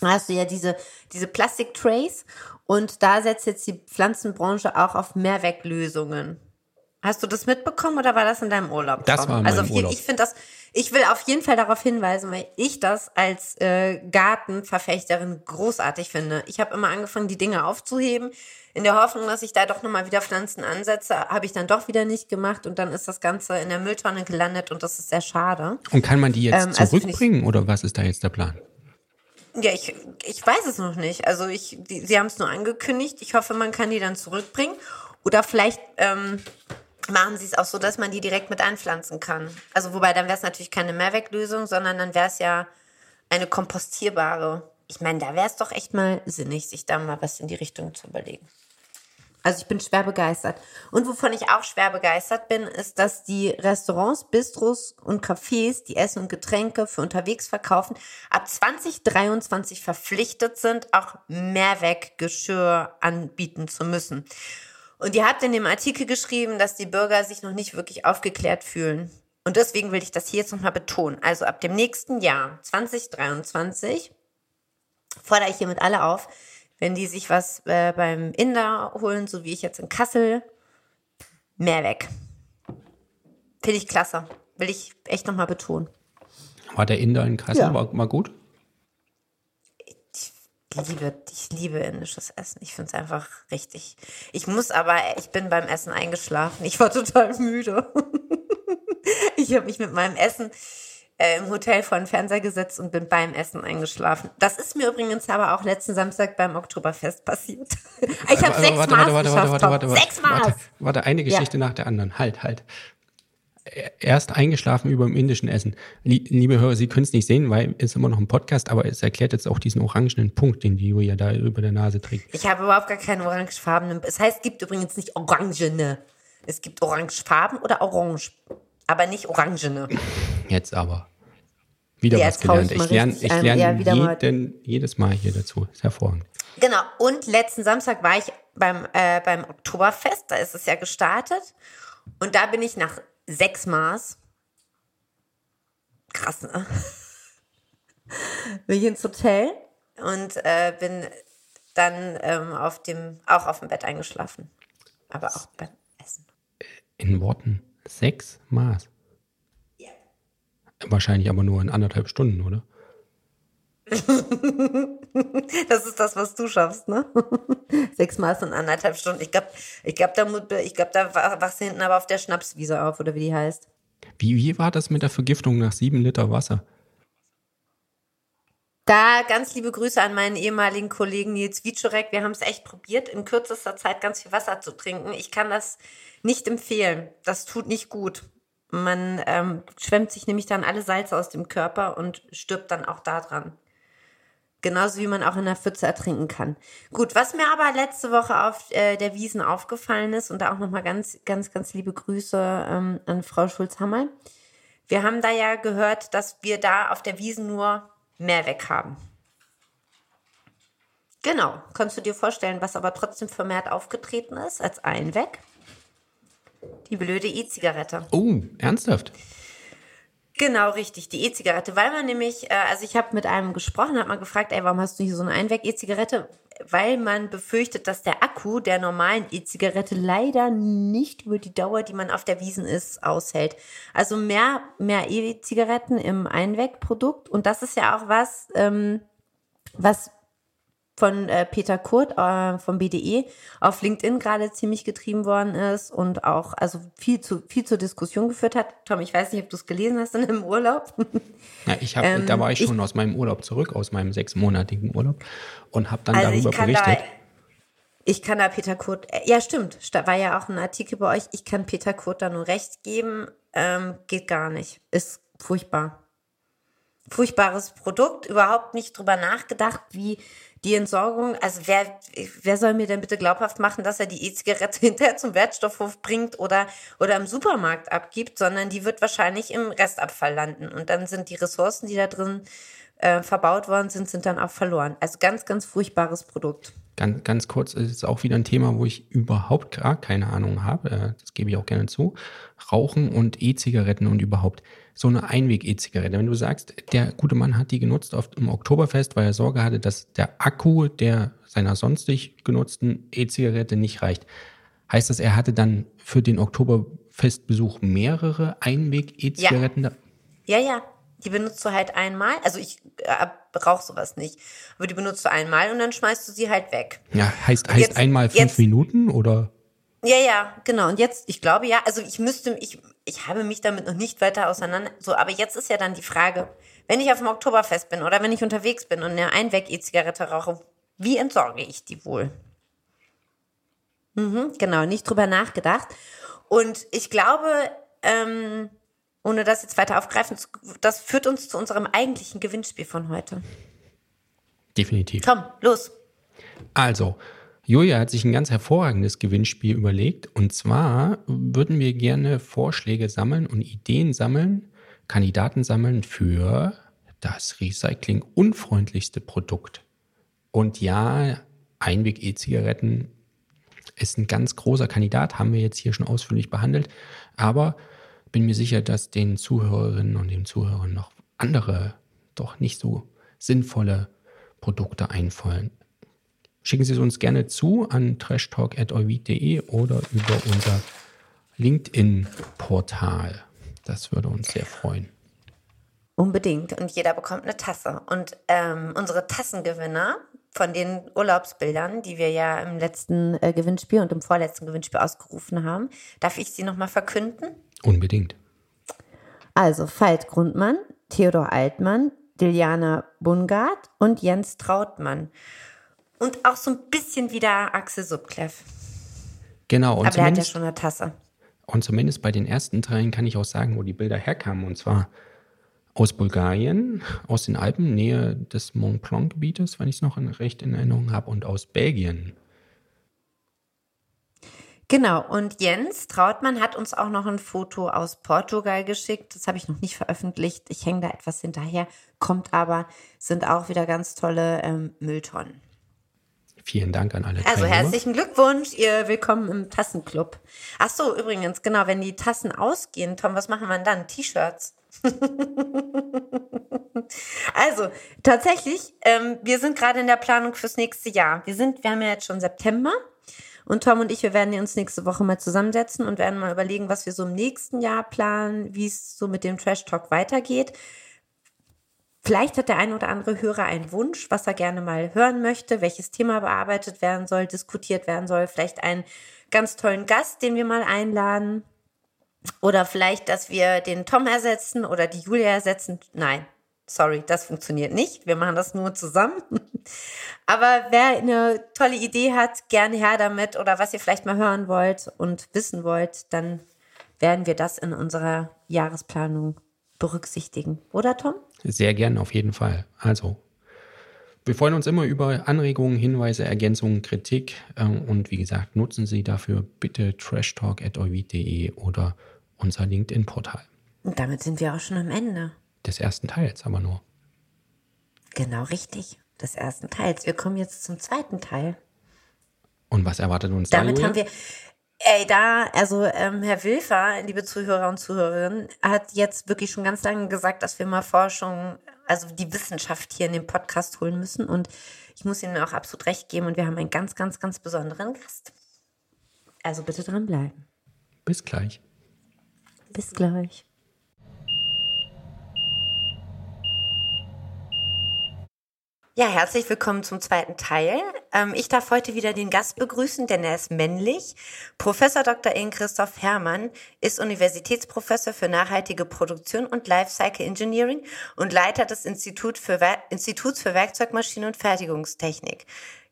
hast du ja diese, diese Plastik-Trays und da setzt jetzt die Pflanzenbranche auch auf Mehrweglösungen. Hast du das mitbekommen oder war das in deinem Urlaub? Das war in also Urlaub. ich finde das, Ich will auf jeden Fall darauf hinweisen, weil ich das als äh, Gartenverfechterin großartig finde. Ich habe immer angefangen, die Dinge aufzuheben. In der Hoffnung, dass ich da doch nochmal wieder Pflanzen ansetze, habe ich dann doch wieder nicht gemacht und dann ist das Ganze in der Mülltonne gelandet und das ist sehr schade. Und kann man die jetzt ähm, also zurückbringen ich, oder was ist da jetzt der Plan? Ja, ich, ich weiß es noch nicht. Also ich, die, sie haben es nur angekündigt. Ich hoffe, man kann die dann zurückbringen. Oder vielleicht ähm, machen sie es auch so, dass man die direkt mit einpflanzen kann. Also wobei, dann wäre es natürlich keine Mehrweglösung, sondern dann wäre es ja eine kompostierbare. Ich meine, da wäre es doch echt mal sinnig, sich da mal was in die Richtung zu überlegen. Also ich bin schwer begeistert. Und wovon ich auch schwer begeistert bin, ist, dass die Restaurants, Bistros und Cafés, die Essen und Getränke für unterwegs verkaufen, ab 2023 verpflichtet sind, auch Mehrweggeschirr anbieten zu müssen. Und ihr habt in dem Artikel geschrieben, dass die Bürger sich noch nicht wirklich aufgeklärt fühlen. Und deswegen will ich das hier jetzt nochmal betonen. Also ab dem nächsten Jahr, 2023, fordere ich hiermit alle auf, wenn die sich was äh, beim Inder holen, so wie ich jetzt in Kassel, mehr weg. Finde ich klasse. Will ich echt nochmal betonen. War der Inder in Kassel? Ja. War, war gut? Liebe, ich liebe indisches Essen. Ich finde es einfach richtig. Ich muss aber, ich bin beim Essen eingeschlafen. Ich war total müde. ich habe mich mit meinem Essen äh, im Hotel vor den Fernseher gesetzt und bin beim Essen eingeschlafen. Das ist mir übrigens aber auch letzten Samstag beim Oktoberfest passiert. ich habe sechs warte, Mal warte, warte, warte, warte, warte, Sechs Mal. Warte, warte, eine Geschichte ja. nach der anderen. Halt, halt erst eingeschlafen über dem indischen Essen. Liebe Hörer, Sie können es nicht sehen, weil es immer noch ein Podcast, aber es erklärt jetzt auch diesen orangenen Punkt, den die Julia da über der Nase trägt. Ich habe überhaupt gar keine orangefarbenen. Es heißt, es gibt übrigens nicht orangene. Es gibt orangefarben oder orange, aber nicht orangene. Jetzt aber. Wieder ja, was gelernt. Ich, lerne, ich lerne jeden, jedes Mal hier dazu. Ist hervorragend. Genau. Und letzten Samstag war ich beim, äh, beim Oktoberfest. Da ist es ja gestartet. Und da bin ich nach sechs Maß. Krass, ne? bin ich ins Hotel und äh, bin dann ähm, auf dem, auch auf dem Bett eingeschlafen. Aber auch beim Essen. In Worten sechs Maß. Ja. Wahrscheinlich aber nur in anderthalb Stunden, oder? das ist das, was du schaffst, ne? Sechs Maß in anderthalb Stunden. Ich glaube, ich glaub, da, ich glaub, da wachst du hinten aber auf der Schnapswiese auf, oder wie die heißt. Wie, wie war das mit der Vergiftung nach sieben Liter Wasser? Da ganz liebe Grüße an meinen ehemaligen Kollegen Nils Wiczorek. Wir haben es echt probiert, in kürzester Zeit ganz viel Wasser zu trinken. Ich kann das nicht empfehlen. Das tut nicht gut. Man ähm, schwemmt sich nämlich dann alle Salze aus dem Körper und stirbt dann auch daran. Genauso wie man auch in der Pfütze ertrinken kann. Gut, was mir aber letzte Woche auf äh, der Wiesen aufgefallen ist, und da auch nochmal ganz, ganz, ganz liebe Grüße ähm, an Frau Schulz-Hammer. Wir haben da ja gehört, dass wir da auf der Wiesen nur mehr weg haben. Genau. Kannst du dir vorstellen, was aber trotzdem vermehrt aufgetreten ist als Einweg? Die blöde E-Zigarette. Oh, ernsthaft? Genau, richtig, die E-Zigarette, weil man nämlich, äh, also ich habe mit einem gesprochen, hat mal gefragt, ey, warum hast du hier so eine Einweg-E-Zigarette? Weil man befürchtet, dass der Akku der normalen E-Zigarette leider nicht über die Dauer, die man auf der Wiesen ist, aushält. Also mehr, mehr E-Zigaretten im Einwegprodukt und das ist ja auch was, ähm, was von äh, Peter Kurt äh, vom BDE auf LinkedIn gerade ziemlich getrieben worden ist und auch also viel zu viel zur Diskussion geführt hat. Tom, ich weiß nicht, ob du es gelesen hast in einem Urlaub. Ja, ich habe, ähm, da war ich schon ich, aus meinem Urlaub zurück, aus meinem sechsmonatigen Urlaub und habe dann also darüber berichtet. Da, ich kann da Peter Kurt, äh, ja stimmt, da war ja auch ein Artikel bei euch. Ich kann Peter Kurt da nur recht geben, ähm, geht gar nicht, ist furchtbar furchtbares Produkt, überhaupt nicht drüber nachgedacht, wie die Entsorgung, also wer, wer soll mir denn bitte glaubhaft machen, dass er die E-Zigarette hinterher zum Wertstoffhof bringt oder, oder im Supermarkt abgibt, sondern die wird wahrscheinlich im Restabfall landen. Und dann sind die Ressourcen, die da drin äh, verbaut worden sind, sind dann auch verloren. Also ganz, ganz furchtbares Produkt. Ganz, ganz kurz, ist jetzt auch wieder ein Thema, wo ich überhaupt gar keine Ahnung habe. Äh, das gebe ich auch gerne zu. Rauchen und E-Zigaretten und überhaupt so eine Einweg-E-Zigarette. Wenn du sagst, der gute Mann hat die genutzt auf dem Oktoberfest, weil er Sorge hatte, dass der Akku der seiner sonstig genutzten E-Zigarette nicht reicht. Heißt das, er hatte dann für den Oktoberfestbesuch mehrere Einweg-E-Zigaretten? Ja. Ja, ja. Die benutzt du halt einmal. Also ich äh, brauche sowas nicht. Aber die benutzt du einmal und dann schmeißt du sie halt weg. Ja, heißt, heißt jetzt, einmal fünf jetzt, Minuten oder? Ja, ja, genau. Und jetzt, ich glaube ja, also ich müsste, ich, ich habe mich damit noch nicht weiter auseinander. So, aber jetzt ist ja dann die Frage, wenn ich auf dem Oktoberfest bin oder wenn ich unterwegs bin und eine Einweg-E-Zigarette rauche, wie entsorge ich die wohl? Mhm, genau, nicht drüber nachgedacht. Und ich glaube, ähm, ohne das jetzt weiter aufgreifen, das führt uns zu unserem eigentlichen Gewinnspiel von heute. Definitiv. Komm, los. Also, Julia hat sich ein ganz hervorragendes Gewinnspiel überlegt. Und zwar würden wir gerne Vorschläge sammeln und Ideen sammeln, Kandidaten sammeln für das Recycling-unfreundlichste Produkt. Und ja, Einweg-E-Zigaretten ist ein ganz großer Kandidat, haben wir jetzt hier schon ausführlich behandelt. Aber bin mir sicher, dass den Zuhörerinnen und den Zuhörern noch andere, doch nicht so sinnvolle Produkte einfallen. Schicken Sie es uns gerne zu an trashtalk.euvid.de oder über unser LinkedIn-Portal. Das würde uns sehr freuen. Unbedingt. Und jeder bekommt eine Tasse. Und ähm, unsere Tassengewinner von den Urlaubsbildern, die wir ja im letzten äh, Gewinnspiel und im vorletzten Gewinnspiel ausgerufen haben, darf ich sie nochmal verkünden? Unbedingt. Also Veit Grundmann, Theodor Altmann, Diliana Bungard und Jens Trautmann. Und auch so ein bisschen wieder Axel Subkleff. Genau. Und Aber er hat ja schon eine Tasse. Und zumindest bei den ersten dreien kann ich auch sagen, wo die Bilder herkamen. Und zwar aus Bulgarien, aus den Alpen, Nähe des Mont Blanc-Gebietes, wenn ich es noch recht in Erinnerung habe, und aus Belgien. Genau, und Jens Trautmann hat uns auch noch ein Foto aus Portugal geschickt. Das habe ich noch nicht veröffentlicht. Ich hänge da etwas hinterher, kommt aber, sind auch wieder ganz tolle ähm, Mülltonnen. Vielen Dank an alle. Also herzlichen Glückwunsch, ihr willkommen im Tassenclub. Ach so, übrigens, genau, wenn die Tassen ausgehen, Tom, was machen wir dann? T-Shirts. also, tatsächlich, ähm, wir sind gerade in der Planung fürs nächste Jahr. Wir sind, wir haben ja jetzt schon September. Und Tom und ich, wir werden uns nächste Woche mal zusammensetzen und werden mal überlegen, was wir so im nächsten Jahr planen, wie es so mit dem Trash Talk weitergeht. Vielleicht hat der ein oder andere Hörer einen Wunsch, was er gerne mal hören möchte, welches Thema bearbeitet werden soll, diskutiert werden soll. Vielleicht einen ganz tollen Gast, den wir mal einladen. Oder vielleicht, dass wir den Tom ersetzen oder die Julia ersetzen. Nein, sorry, das funktioniert nicht. Wir machen das nur zusammen. Aber wer eine tolle Idee hat, gerne her damit oder was ihr vielleicht mal hören wollt und wissen wollt, dann werden wir das in unserer Jahresplanung berücksichtigen. Oder Tom? Sehr gern, auf jeden Fall. Also, wir freuen uns immer über Anregungen, Hinweise, Ergänzungen, Kritik. Ähm, und wie gesagt, nutzen Sie dafür bitte trashtalk.euvid.de oder unser LinkedIn-Portal. Und damit sind wir auch schon am Ende. Des ersten Teils aber nur. Genau richtig, des ersten Teils. Wir kommen jetzt zum zweiten Teil. Und was erwartet uns Damit da? Damit haben wir. Ey, da, also ähm, Herr Wilfer, liebe Zuhörer und Zuhörerinnen, hat jetzt wirklich schon ganz lange gesagt, dass wir mal Forschung, also die Wissenschaft hier in den Podcast holen müssen. Und ich muss Ihnen auch absolut recht geben. Und wir haben einen ganz, ganz, ganz besonderen Gast. Also bitte dranbleiben. Bis gleich. Bis gleich. Ja, herzlich willkommen zum zweiten Teil. Ähm, ich darf heute wieder den Gast begrüßen, denn er ist männlich. Professor Dr. Ing Christoph Herrmann ist Universitätsprofessor für nachhaltige Produktion und Lifecycle Engineering und Leiter des Institut für Instituts für Werkzeugmaschinen und Fertigungstechnik,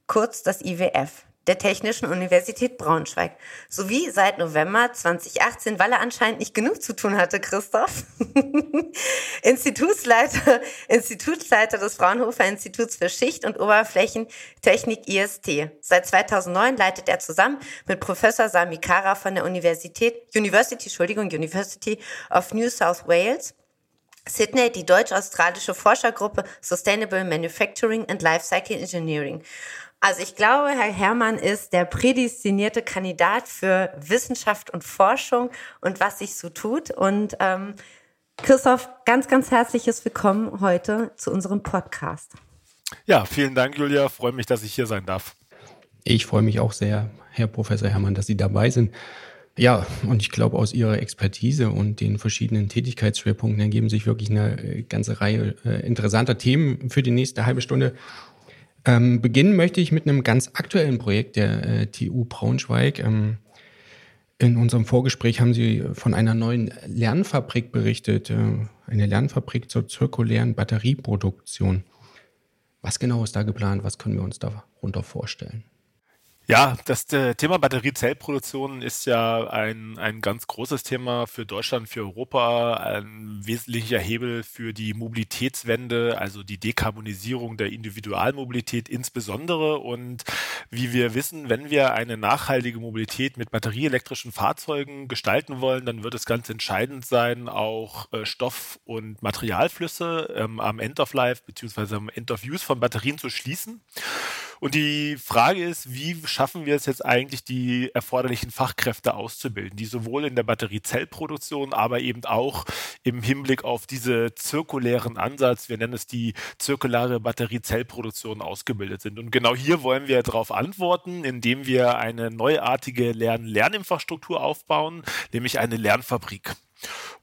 kurz das IWF der Technischen Universität Braunschweig, sowie seit November 2018, weil er anscheinend nicht genug zu tun hatte, Christoph, Institutsleiter, Institutsleiter des Fraunhofer Instituts für Schicht- und Oberflächentechnik IST. Seit 2009 leitet er zusammen mit Professor Sami Kara von der Universität, University, Entschuldigung, University of New South Wales Sydney die deutsch-australische Forschergruppe Sustainable Manufacturing and Lifecycle Engineering. Also ich glaube, Herr Herrmann ist der prädestinierte Kandidat für Wissenschaft und Forschung und was sich so tut. Und ähm, Christoph, ganz, ganz herzliches Willkommen heute zu unserem Podcast. Ja, vielen Dank, Julia. Freue mich, dass ich hier sein darf. Ich freue mich auch sehr, Herr Professor Herrmann, dass Sie dabei sind. Ja, und ich glaube, aus Ihrer Expertise und den verschiedenen Tätigkeitsschwerpunkten ergeben sich wirklich eine äh, ganze Reihe äh, interessanter Themen für die nächste halbe Stunde. Ähm, beginnen möchte ich mit einem ganz aktuellen Projekt der äh, TU Braunschweig. Ähm, in unserem Vorgespräch haben Sie von einer neuen Lernfabrik berichtet, äh, eine Lernfabrik zur zirkulären Batterieproduktion. Was genau ist da geplant? Was können wir uns darunter vorstellen? Ja, das äh, Thema Batteriezellproduktion ist ja ein, ein ganz großes Thema für Deutschland, für Europa, ein wesentlicher Hebel für die Mobilitätswende, also die Dekarbonisierung der Individualmobilität insbesondere. Und wie wir wissen, wenn wir eine nachhaltige Mobilität mit batterieelektrischen Fahrzeugen gestalten wollen, dann wird es ganz entscheidend sein, auch äh, Stoff- und Materialflüsse ähm, am End of Life bzw. am End of Use von Batterien zu schließen. Und die Frage ist, wie schaffen wir es jetzt eigentlich, die erforderlichen Fachkräfte auszubilden, die sowohl in der Batteriezellproduktion, aber eben auch im Hinblick auf diese zirkulären Ansatz, wir nennen es die zirkulare Batteriezellproduktion, ausgebildet sind. Und genau hier wollen wir darauf antworten, indem wir eine neuartige Lern-Lerninfrastruktur aufbauen, nämlich eine Lernfabrik.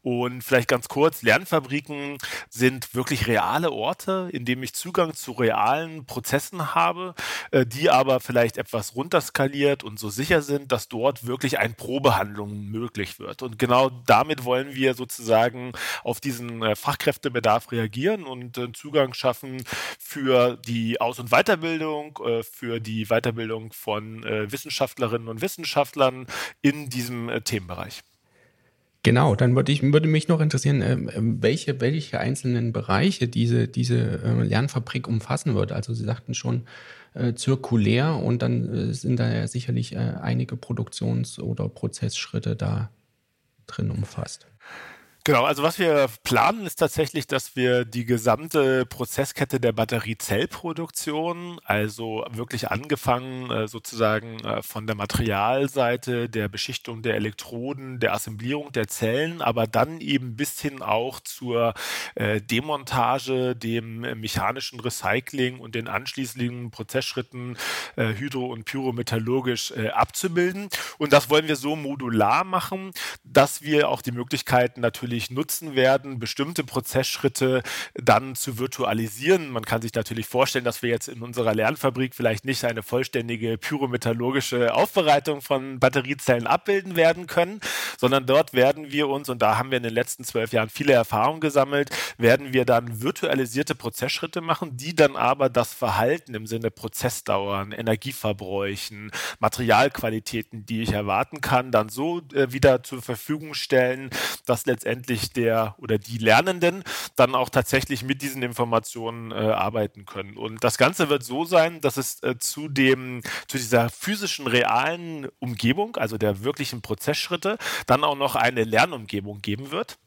Und vielleicht ganz kurz, Lernfabriken sind wirklich reale Orte, in denen ich Zugang zu realen Prozessen habe, äh, die aber vielleicht etwas runterskaliert und so sicher sind, dass dort wirklich ein Probehandlung möglich wird. Und genau damit wollen wir sozusagen auf diesen äh, Fachkräftebedarf reagieren und äh, Zugang schaffen für die Aus- und Weiterbildung, für die Weiterbildung von Wissenschaftlerinnen und Wissenschaftlern in diesem Themenbereich. Genau, dann würde, ich, würde mich noch interessieren, ähm, ähm, welche, welche einzelnen Bereiche diese, diese äh, Lernfabrik umfassen wird. Also Sie sagten schon äh, zirkulär und dann äh, sind da ja sicherlich äh, einige Produktions- oder Prozessschritte da drin umfasst. Genau, also was wir planen, ist tatsächlich, dass wir die gesamte Prozesskette der Batteriezellproduktion, also wirklich angefangen äh, sozusagen äh, von der Materialseite, der Beschichtung der Elektroden, der Assemblierung der Zellen, aber dann eben bis hin auch zur äh, Demontage, dem mechanischen Recycling und den anschließenden Prozessschritten hydro- und pyrometallurgisch abzubilden. Und das wollen wir so modular machen, dass wir auch die Möglichkeiten natürlich natürlich nutzen werden, bestimmte Prozessschritte dann zu virtualisieren. Man kann sich natürlich vorstellen, dass wir jetzt in unserer Lernfabrik vielleicht nicht eine vollständige pyrometallurgische Aufbereitung von Batteriezellen abbilden werden können, sondern dort werden wir uns, und da haben wir in den letzten zwölf Jahren viele Erfahrungen gesammelt, werden wir dann virtualisierte Prozessschritte machen, die dann aber das Verhalten im Sinne Prozessdauern, Energieverbräuchen, Materialqualitäten, die ich erwarten kann, dann so äh, wieder zur Verfügung stellen, dass letztendlich letztendlich der oder die Lernenden dann auch tatsächlich mit diesen Informationen äh, arbeiten können. Und das Ganze wird so sein, dass es äh, zu dem, zu dieser physischen realen Umgebung, also der wirklichen Prozessschritte, dann auch noch eine Lernumgebung geben wird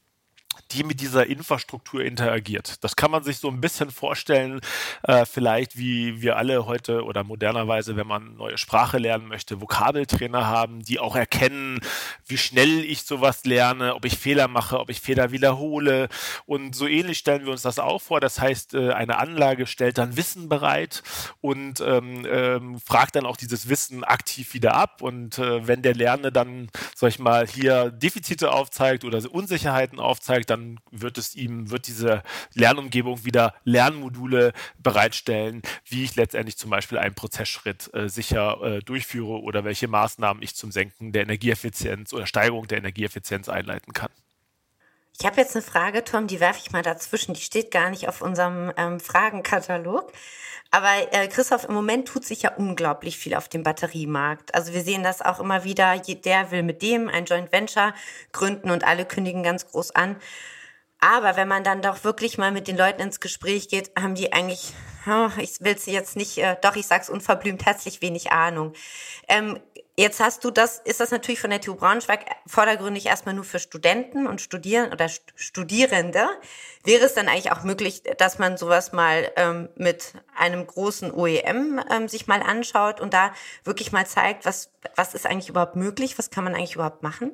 die mit dieser Infrastruktur interagiert. Das kann man sich so ein bisschen vorstellen, äh, vielleicht wie wir alle heute oder modernerweise, wenn man neue Sprache lernen möchte, Vokabeltrainer haben, die auch erkennen, wie schnell ich sowas lerne, ob ich Fehler mache, ob ich Fehler wiederhole. Und so ähnlich stellen wir uns das auch vor. Das heißt, äh, eine Anlage stellt dann Wissen bereit und ähm, ähm, fragt dann auch dieses Wissen aktiv wieder ab. Und äh, wenn der Lernende dann, sag ich mal, hier Defizite aufzeigt oder Unsicherheiten aufzeigt, dann wird es ihm, wird diese Lernumgebung wieder Lernmodule bereitstellen, wie ich letztendlich zum Beispiel einen Prozessschritt äh, sicher äh, durchführe oder welche Maßnahmen ich zum Senken der Energieeffizienz oder Steigerung der Energieeffizienz einleiten kann. Ich habe jetzt eine Frage, Tom, die werfe ich mal dazwischen. Die steht gar nicht auf unserem ähm, Fragenkatalog. Aber äh, Christoph, im Moment tut sich ja unglaublich viel auf dem Batteriemarkt. Also wir sehen das auch immer wieder. Der will mit dem ein Joint Venture gründen und alle kündigen ganz groß an. Aber wenn man dann doch wirklich mal mit den Leuten ins Gespräch geht, haben die eigentlich, oh, ich will sie jetzt nicht, äh, doch ich sag's unverblümt, herzlich wenig Ahnung. Ähm, jetzt hast du das, ist das natürlich von der TU Braunschweig vordergründig erstmal nur für Studenten und Studieren oder Studierende. Wäre es dann eigentlich auch möglich, dass man sowas mal ähm, mit einem großen OEM ähm, sich mal anschaut und da wirklich mal zeigt, was, was ist eigentlich überhaupt möglich, was kann man eigentlich überhaupt machen?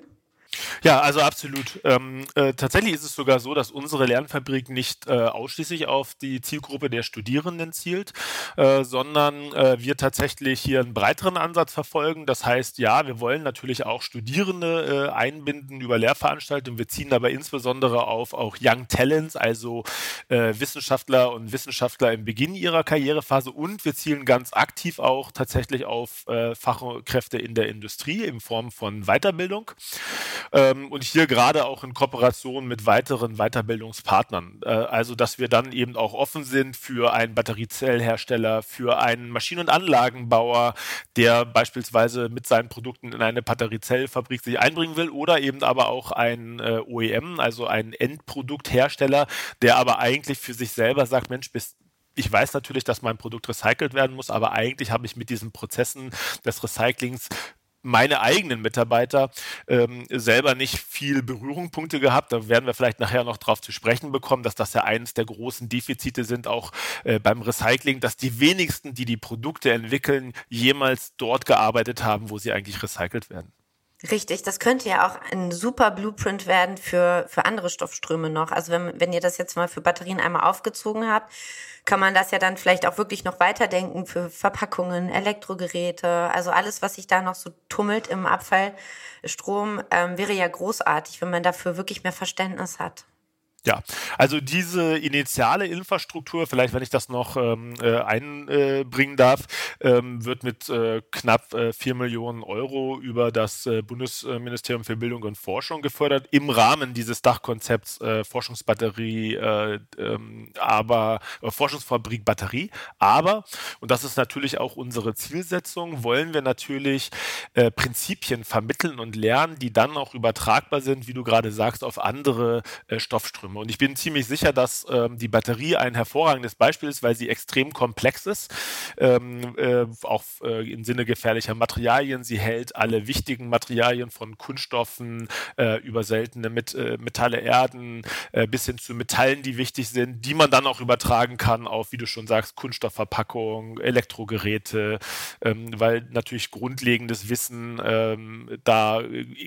Ja, also absolut. Ähm, äh, tatsächlich ist es sogar so, dass unsere Lernfabrik nicht äh, ausschließlich auf die Zielgruppe der Studierenden zielt, äh, sondern äh, wir tatsächlich hier einen breiteren Ansatz verfolgen. Das heißt, ja, wir wollen natürlich auch Studierende äh, einbinden über Lehrveranstaltungen. Wir ziehen aber insbesondere auf auch Young Talents, also äh, Wissenschaftler und Wissenschaftler im Beginn ihrer Karrierephase und wir zielen ganz aktiv auch tatsächlich auf Fachkräfte in der Industrie in Form von Weiterbildung. Ähm, und hier gerade auch in Kooperation mit weiteren Weiterbildungspartnern. Äh, also, dass wir dann eben auch offen sind für einen Batteriezellhersteller, für einen Maschinen- und Anlagenbauer, der beispielsweise mit seinen Produkten in eine Batteriezellfabrik sich einbringen will oder eben aber auch ein äh, OEM, also ein Endprodukthersteller, der aber eigentlich für sich selber sagt, Mensch, bist ich weiß natürlich, dass mein Produkt recycelt werden muss, aber eigentlich habe ich mit diesen Prozessen des Recyclings meine eigenen Mitarbeiter ähm, selber nicht viel Berührungspunkte gehabt. Da werden wir vielleicht nachher noch drauf zu sprechen bekommen, dass das ja eines der großen Defizite sind, auch äh, beim Recycling, dass die wenigsten, die die Produkte entwickeln, jemals dort gearbeitet haben, wo sie eigentlich recycelt werden. Richtig, das könnte ja auch ein super Blueprint werden für, für andere Stoffströme noch. Also wenn, wenn ihr das jetzt mal für Batterien einmal aufgezogen habt, kann man das ja dann vielleicht auch wirklich noch weiterdenken für Verpackungen, Elektrogeräte, also alles, was sich da noch so tummelt im Abfallstrom, ähm, wäre ja großartig, wenn man dafür wirklich mehr Verständnis hat. Ja, also diese initiale Infrastruktur, vielleicht wenn ich das noch ähm, äh, einbringen darf, ähm, wird mit äh, knapp äh, 4 Millionen Euro über das äh, Bundesministerium für Bildung und Forschung gefördert, im Rahmen dieses Dachkonzepts äh, Forschungsbatterie, äh, ähm, aber Forschungsfabrik Batterie. Aber, und das ist natürlich auch unsere Zielsetzung, wollen wir natürlich Prinzipien vermitteln und lernen, die dann auch übertragbar sind, wie du gerade sagst, auf andere Stoffströme. Und ich bin ziemlich sicher, dass ähm, die Batterie ein hervorragendes Beispiel ist, weil sie extrem komplex ist, ähm, äh, auch äh, im Sinne gefährlicher Materialien. Sie hält alle wichtigen Materialien von Kunststoffen äh, über seltene Met äh, Metalle, Erden äh, bis hin zu Metallen, die wichtig sind, die man dann auch übertragen kann auf, wie du schon sagst, Kunststoffverpackung, Elektrogeräte, ähm, weil natürlich grundlegendes Wissen ähm, da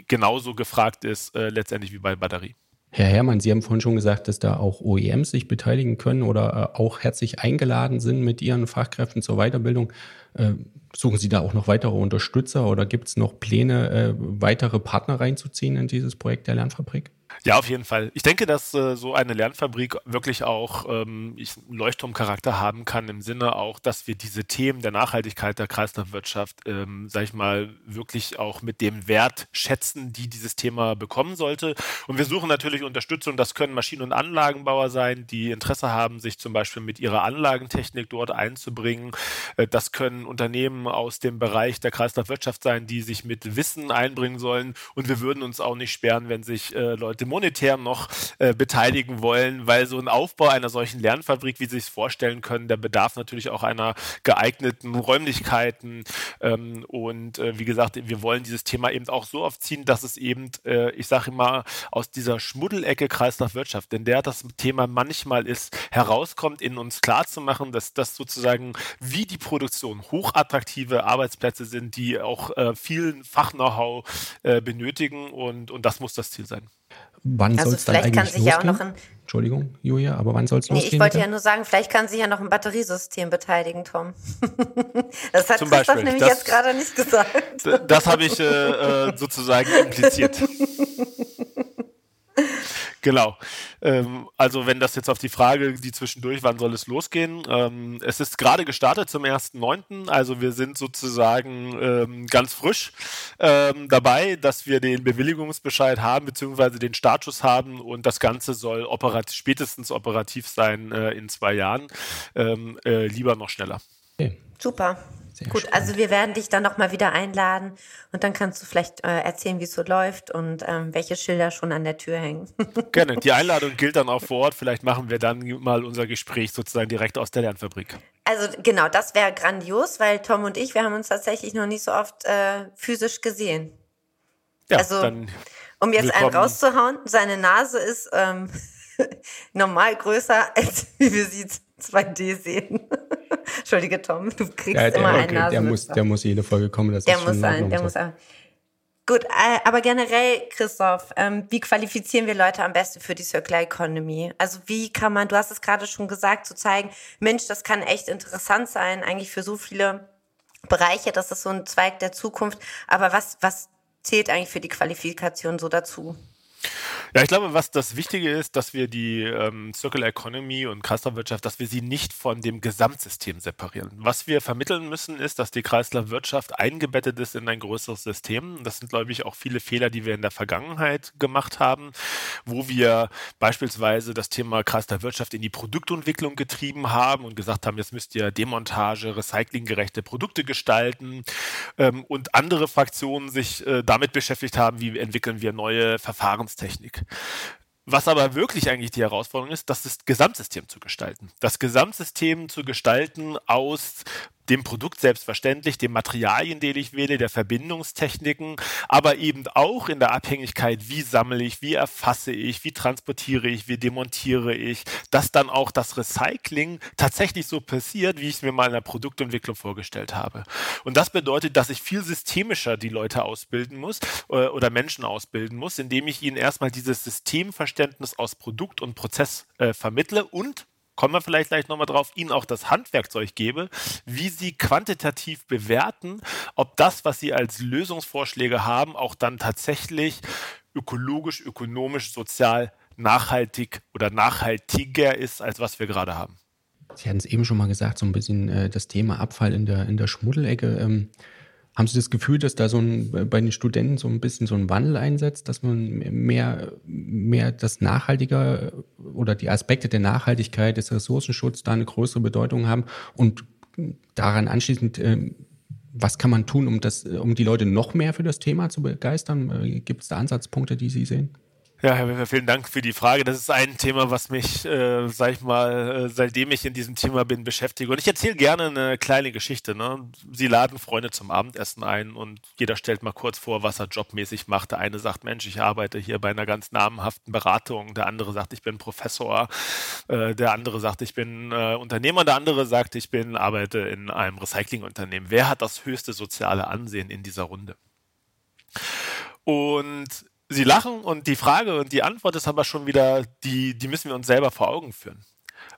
genauso gefragt ist, äh, letztendlich wie bei Batterie. Herr Herrmann, Sie haben vorhin schon gesagt, dass da auch OEMs sich beteiligen können oder äh, auch herzlich eingeladen sind mit Ihren Fachkräften zur Weiterbildung. Äh, suchen Sie da auch noch weitere Unterstützer oder gibt es noch Pläne, äh, weitere Partner reinzuziehen in dieses Projekt der Lernfabrik? Ja, auf jeden Fall. Ich denke, dass äh, so eine Lernfabrik wirklich auch ähm, einen Leuchtturmcharakter haben kann, im Sinne auch, dass wir diese Themen der Nachhaltigkeit der Kreislaufwirtschaft, ähm, sag ich mal, wirklich auch mit dem Wert schätzen, die dieses Thema bekommen sollte. Und wir suchen natürlich Unterstützung. Das können Maschinen- und Anlagenbauer sein, die Interesse haben, sich zum Beispiel mit ihrer Anlagentechnik dort einzubringen. Äh, das können Unternehmen aus dem Bereich der Kreislaufwirtschaft sein, die sich mit Wissen einbringen sollen. Und wir würden uns auch nicht sperren, wenn sich äh, Leute monetär noch äh, beteiligen wollen, weil so ein Aufbau einer solchen Lernfabrik, wie Sie sich vorstellen können, der bedarf natürlich auch einer geeigneten Räumlichkeiten. Ähm, und äh, wie gesagt, wir wollen dieses Thema eben auch so aufziehen, dass es eben, äh, ich sage immer, aus dieser Schmuddelecke Kreislaufwirtschaft, in der das Thema manchmal ist, herauskommt, in uns klarzumachen, dass das sozusagen wie die Produktion hochattraktive Arbeitsplätze sind, die auch äh, viel Fach-Know-how äh, benötigen und, und das muss das Ziel sein. Wann also soll es dann eigentlich kann sich losgehen? Ja auch noch ein, Entschuldigung, Julia, aber wann soll es nee, losgehen? Ich wollte bitte? ja nur sagen, vielleicht kann sich ja noch ein Batteriesystem beteiligen, Tom. das hat Zum Christoph Beispiel, nämlich das, jetzt gerade nicht gesagt. Das habe ich äh, äh sozusagen impliziert. Genau. Ähm, also wenn das jetzt auf die Frage, die zwischendurch, wann soll es losgehen? Ähm, es ist gerade gestartet zum 1.9., also wir sind sozusagen ähm, ganz frisch ähm, dabei, dass wir den Bewilligungsbescheid haben, beziehungsweise den Status haben und das Ganze soll operat spätestens operativ sein äh, in zwei Jahren. Ähm, äh, lieber noch schneller. Okay. Super. Sehr Gut, spannend. also wir werden dich dann nochmal wieder einladen und dann kannst du vielleicht äh, erzählen, wie es so läuft und ähm, welche Schilder schon an der Tür hängen. Gerne. Die Einladung gilt dann auch vor Ort. Vielleicht machen wir dann mal unser Gespräch sozusagen direkt aus der Lernfabrik. Also genau, das wäre grandios, weil Tom und ich, wir haben uns tatsächlich noch nicht so oft äh, physisch gesehen. Ja, also, um jetzt willkommen. einen rauszuhauen, seine Nase ist ähm, normal größer, als wie wir sie 2D sehen. Entschuldige, Tom, du kriegst ja, der, immer okay, einen der muss, der muss jede Folge kommen. Das der ist muss sein, der muss sein. Gut, äh, aber generell, Christoph, ähm, wie qualifizieren wir Leute am besten für die Circular Economy? Also wie kann man, du hast es gerade schon gesagt, zu zeigen, Mensch, das kann echt interessant sein, eigentlich für so viele Bereiche, das ist so ein Zweig der Zukunft. Aber was, was zählt eigentlich für die Qualifikation so dazu? Ja, ich glaube, was das Wichtige ist, dass wir die ähm, Circular Economy und Kreislaufwirtschaft, dass wir sie nicht von dem Gesamtsystem separieren. Was wir vermitteln müssen, ist, dass die Kreislaufwirtschaft eingebettet ist in ein größeres System. Das sind, glaube ich, auch viele Fehler, die wir in der Vergangenheit gemacht haben, wo wir beispielsweise das Thema Kreislaufwirtschaft in die Produktentwicklung getrieben haben und gesagt haben, jetzt müsst ihr Demontage, recyclinggerechte Produkte gestalten ähm, und andere Fraktionen sich äh, damit beschäftigt haben, wie entwickeln wir neue Verfahrenstechnik. Was aber wirklich eigentlich die Herausforderung ist, das Gesamtsystem zu gestalten. Das Gesamtsystem zu gestalten aus dem Produkt selbstverständlich, den Materialien, die ich wähle, der Verbindungstechniken, aber eben auch in der Abhängigkeit, wie sammle ich, wie erfasse ich, wie transportiere ich, wie demontiere ich, dass dann auch das Recycling tatsächlich so passiert, wie ich es mir mal in der Produktentwicklung vorgestellt habe. Und das bedeutet, dass ich viel systemischer die Leute ausbilden muss äh, oder Menschen ausbilden muss, indem ich ihnen erstmal dieses Systemverständnis aus Produkt und Prozess äh, vermittle und kommen wir vielleicht gleich nochmal drauf, ihnen auch das Handwerkzeug gebe, wie sie quantitativ bewerten, ob das, was sie als Lösungsvorschläge haben, auch dann tatsächlich ökologisch, ökonomisch, sozial nachhaltig oder nachhaltiger ist, als was wir gerade haben. Sie hatten es eben schon mal gesagt, so ein bisschen äh, das Thema Abfall in der, in der Schmuddelecke. Ähm, haben Sie das Gefühl, dass da so ein, bei den Studenten so ein bisschen so ein Wandel einsetzt, dass man mehr, mehr das Nachhaltiger oder die Aspekte der Nachhaltigkeit, des Ressourcenschutzes da eine größere Bedeutung haben und daran anschließend, ähm, was kann man tun, um das, um die Leute noch mehr für das Thema zu begeistern? Äh, gibt es da Ansatzpunkte, die Sie sehen? Ja, Herr Weber, vielen Dank für die Frage. Das ist ein Thema, was mich, äh, sag ich mal, äh, seitdem ich in diesem Thema bin, beschäftige. Und ich erzähle gerne eine kleine Geschichte. Ne? Sie laden Freunde zum Abendessen ein und jeder stellt mal kurz vor, was er jobmäßig macht. Der eine sagt, Mensch, ich arbeite hier bei einer ganz namhaften Beratung. Der andere sagt, ich bin Professor. Äh, der andere sagt, ich bin äh, Unternehmer. Der andere sagt, ich bin, arbeite in einem Recyclingunternehmen. Wer hat das höchste soziale Ansehen in dieser Runde? Und Sie lachen und die Frage und die Antwort ist aber schon wieder, die, die müssen wir uns selber vor Augen führen.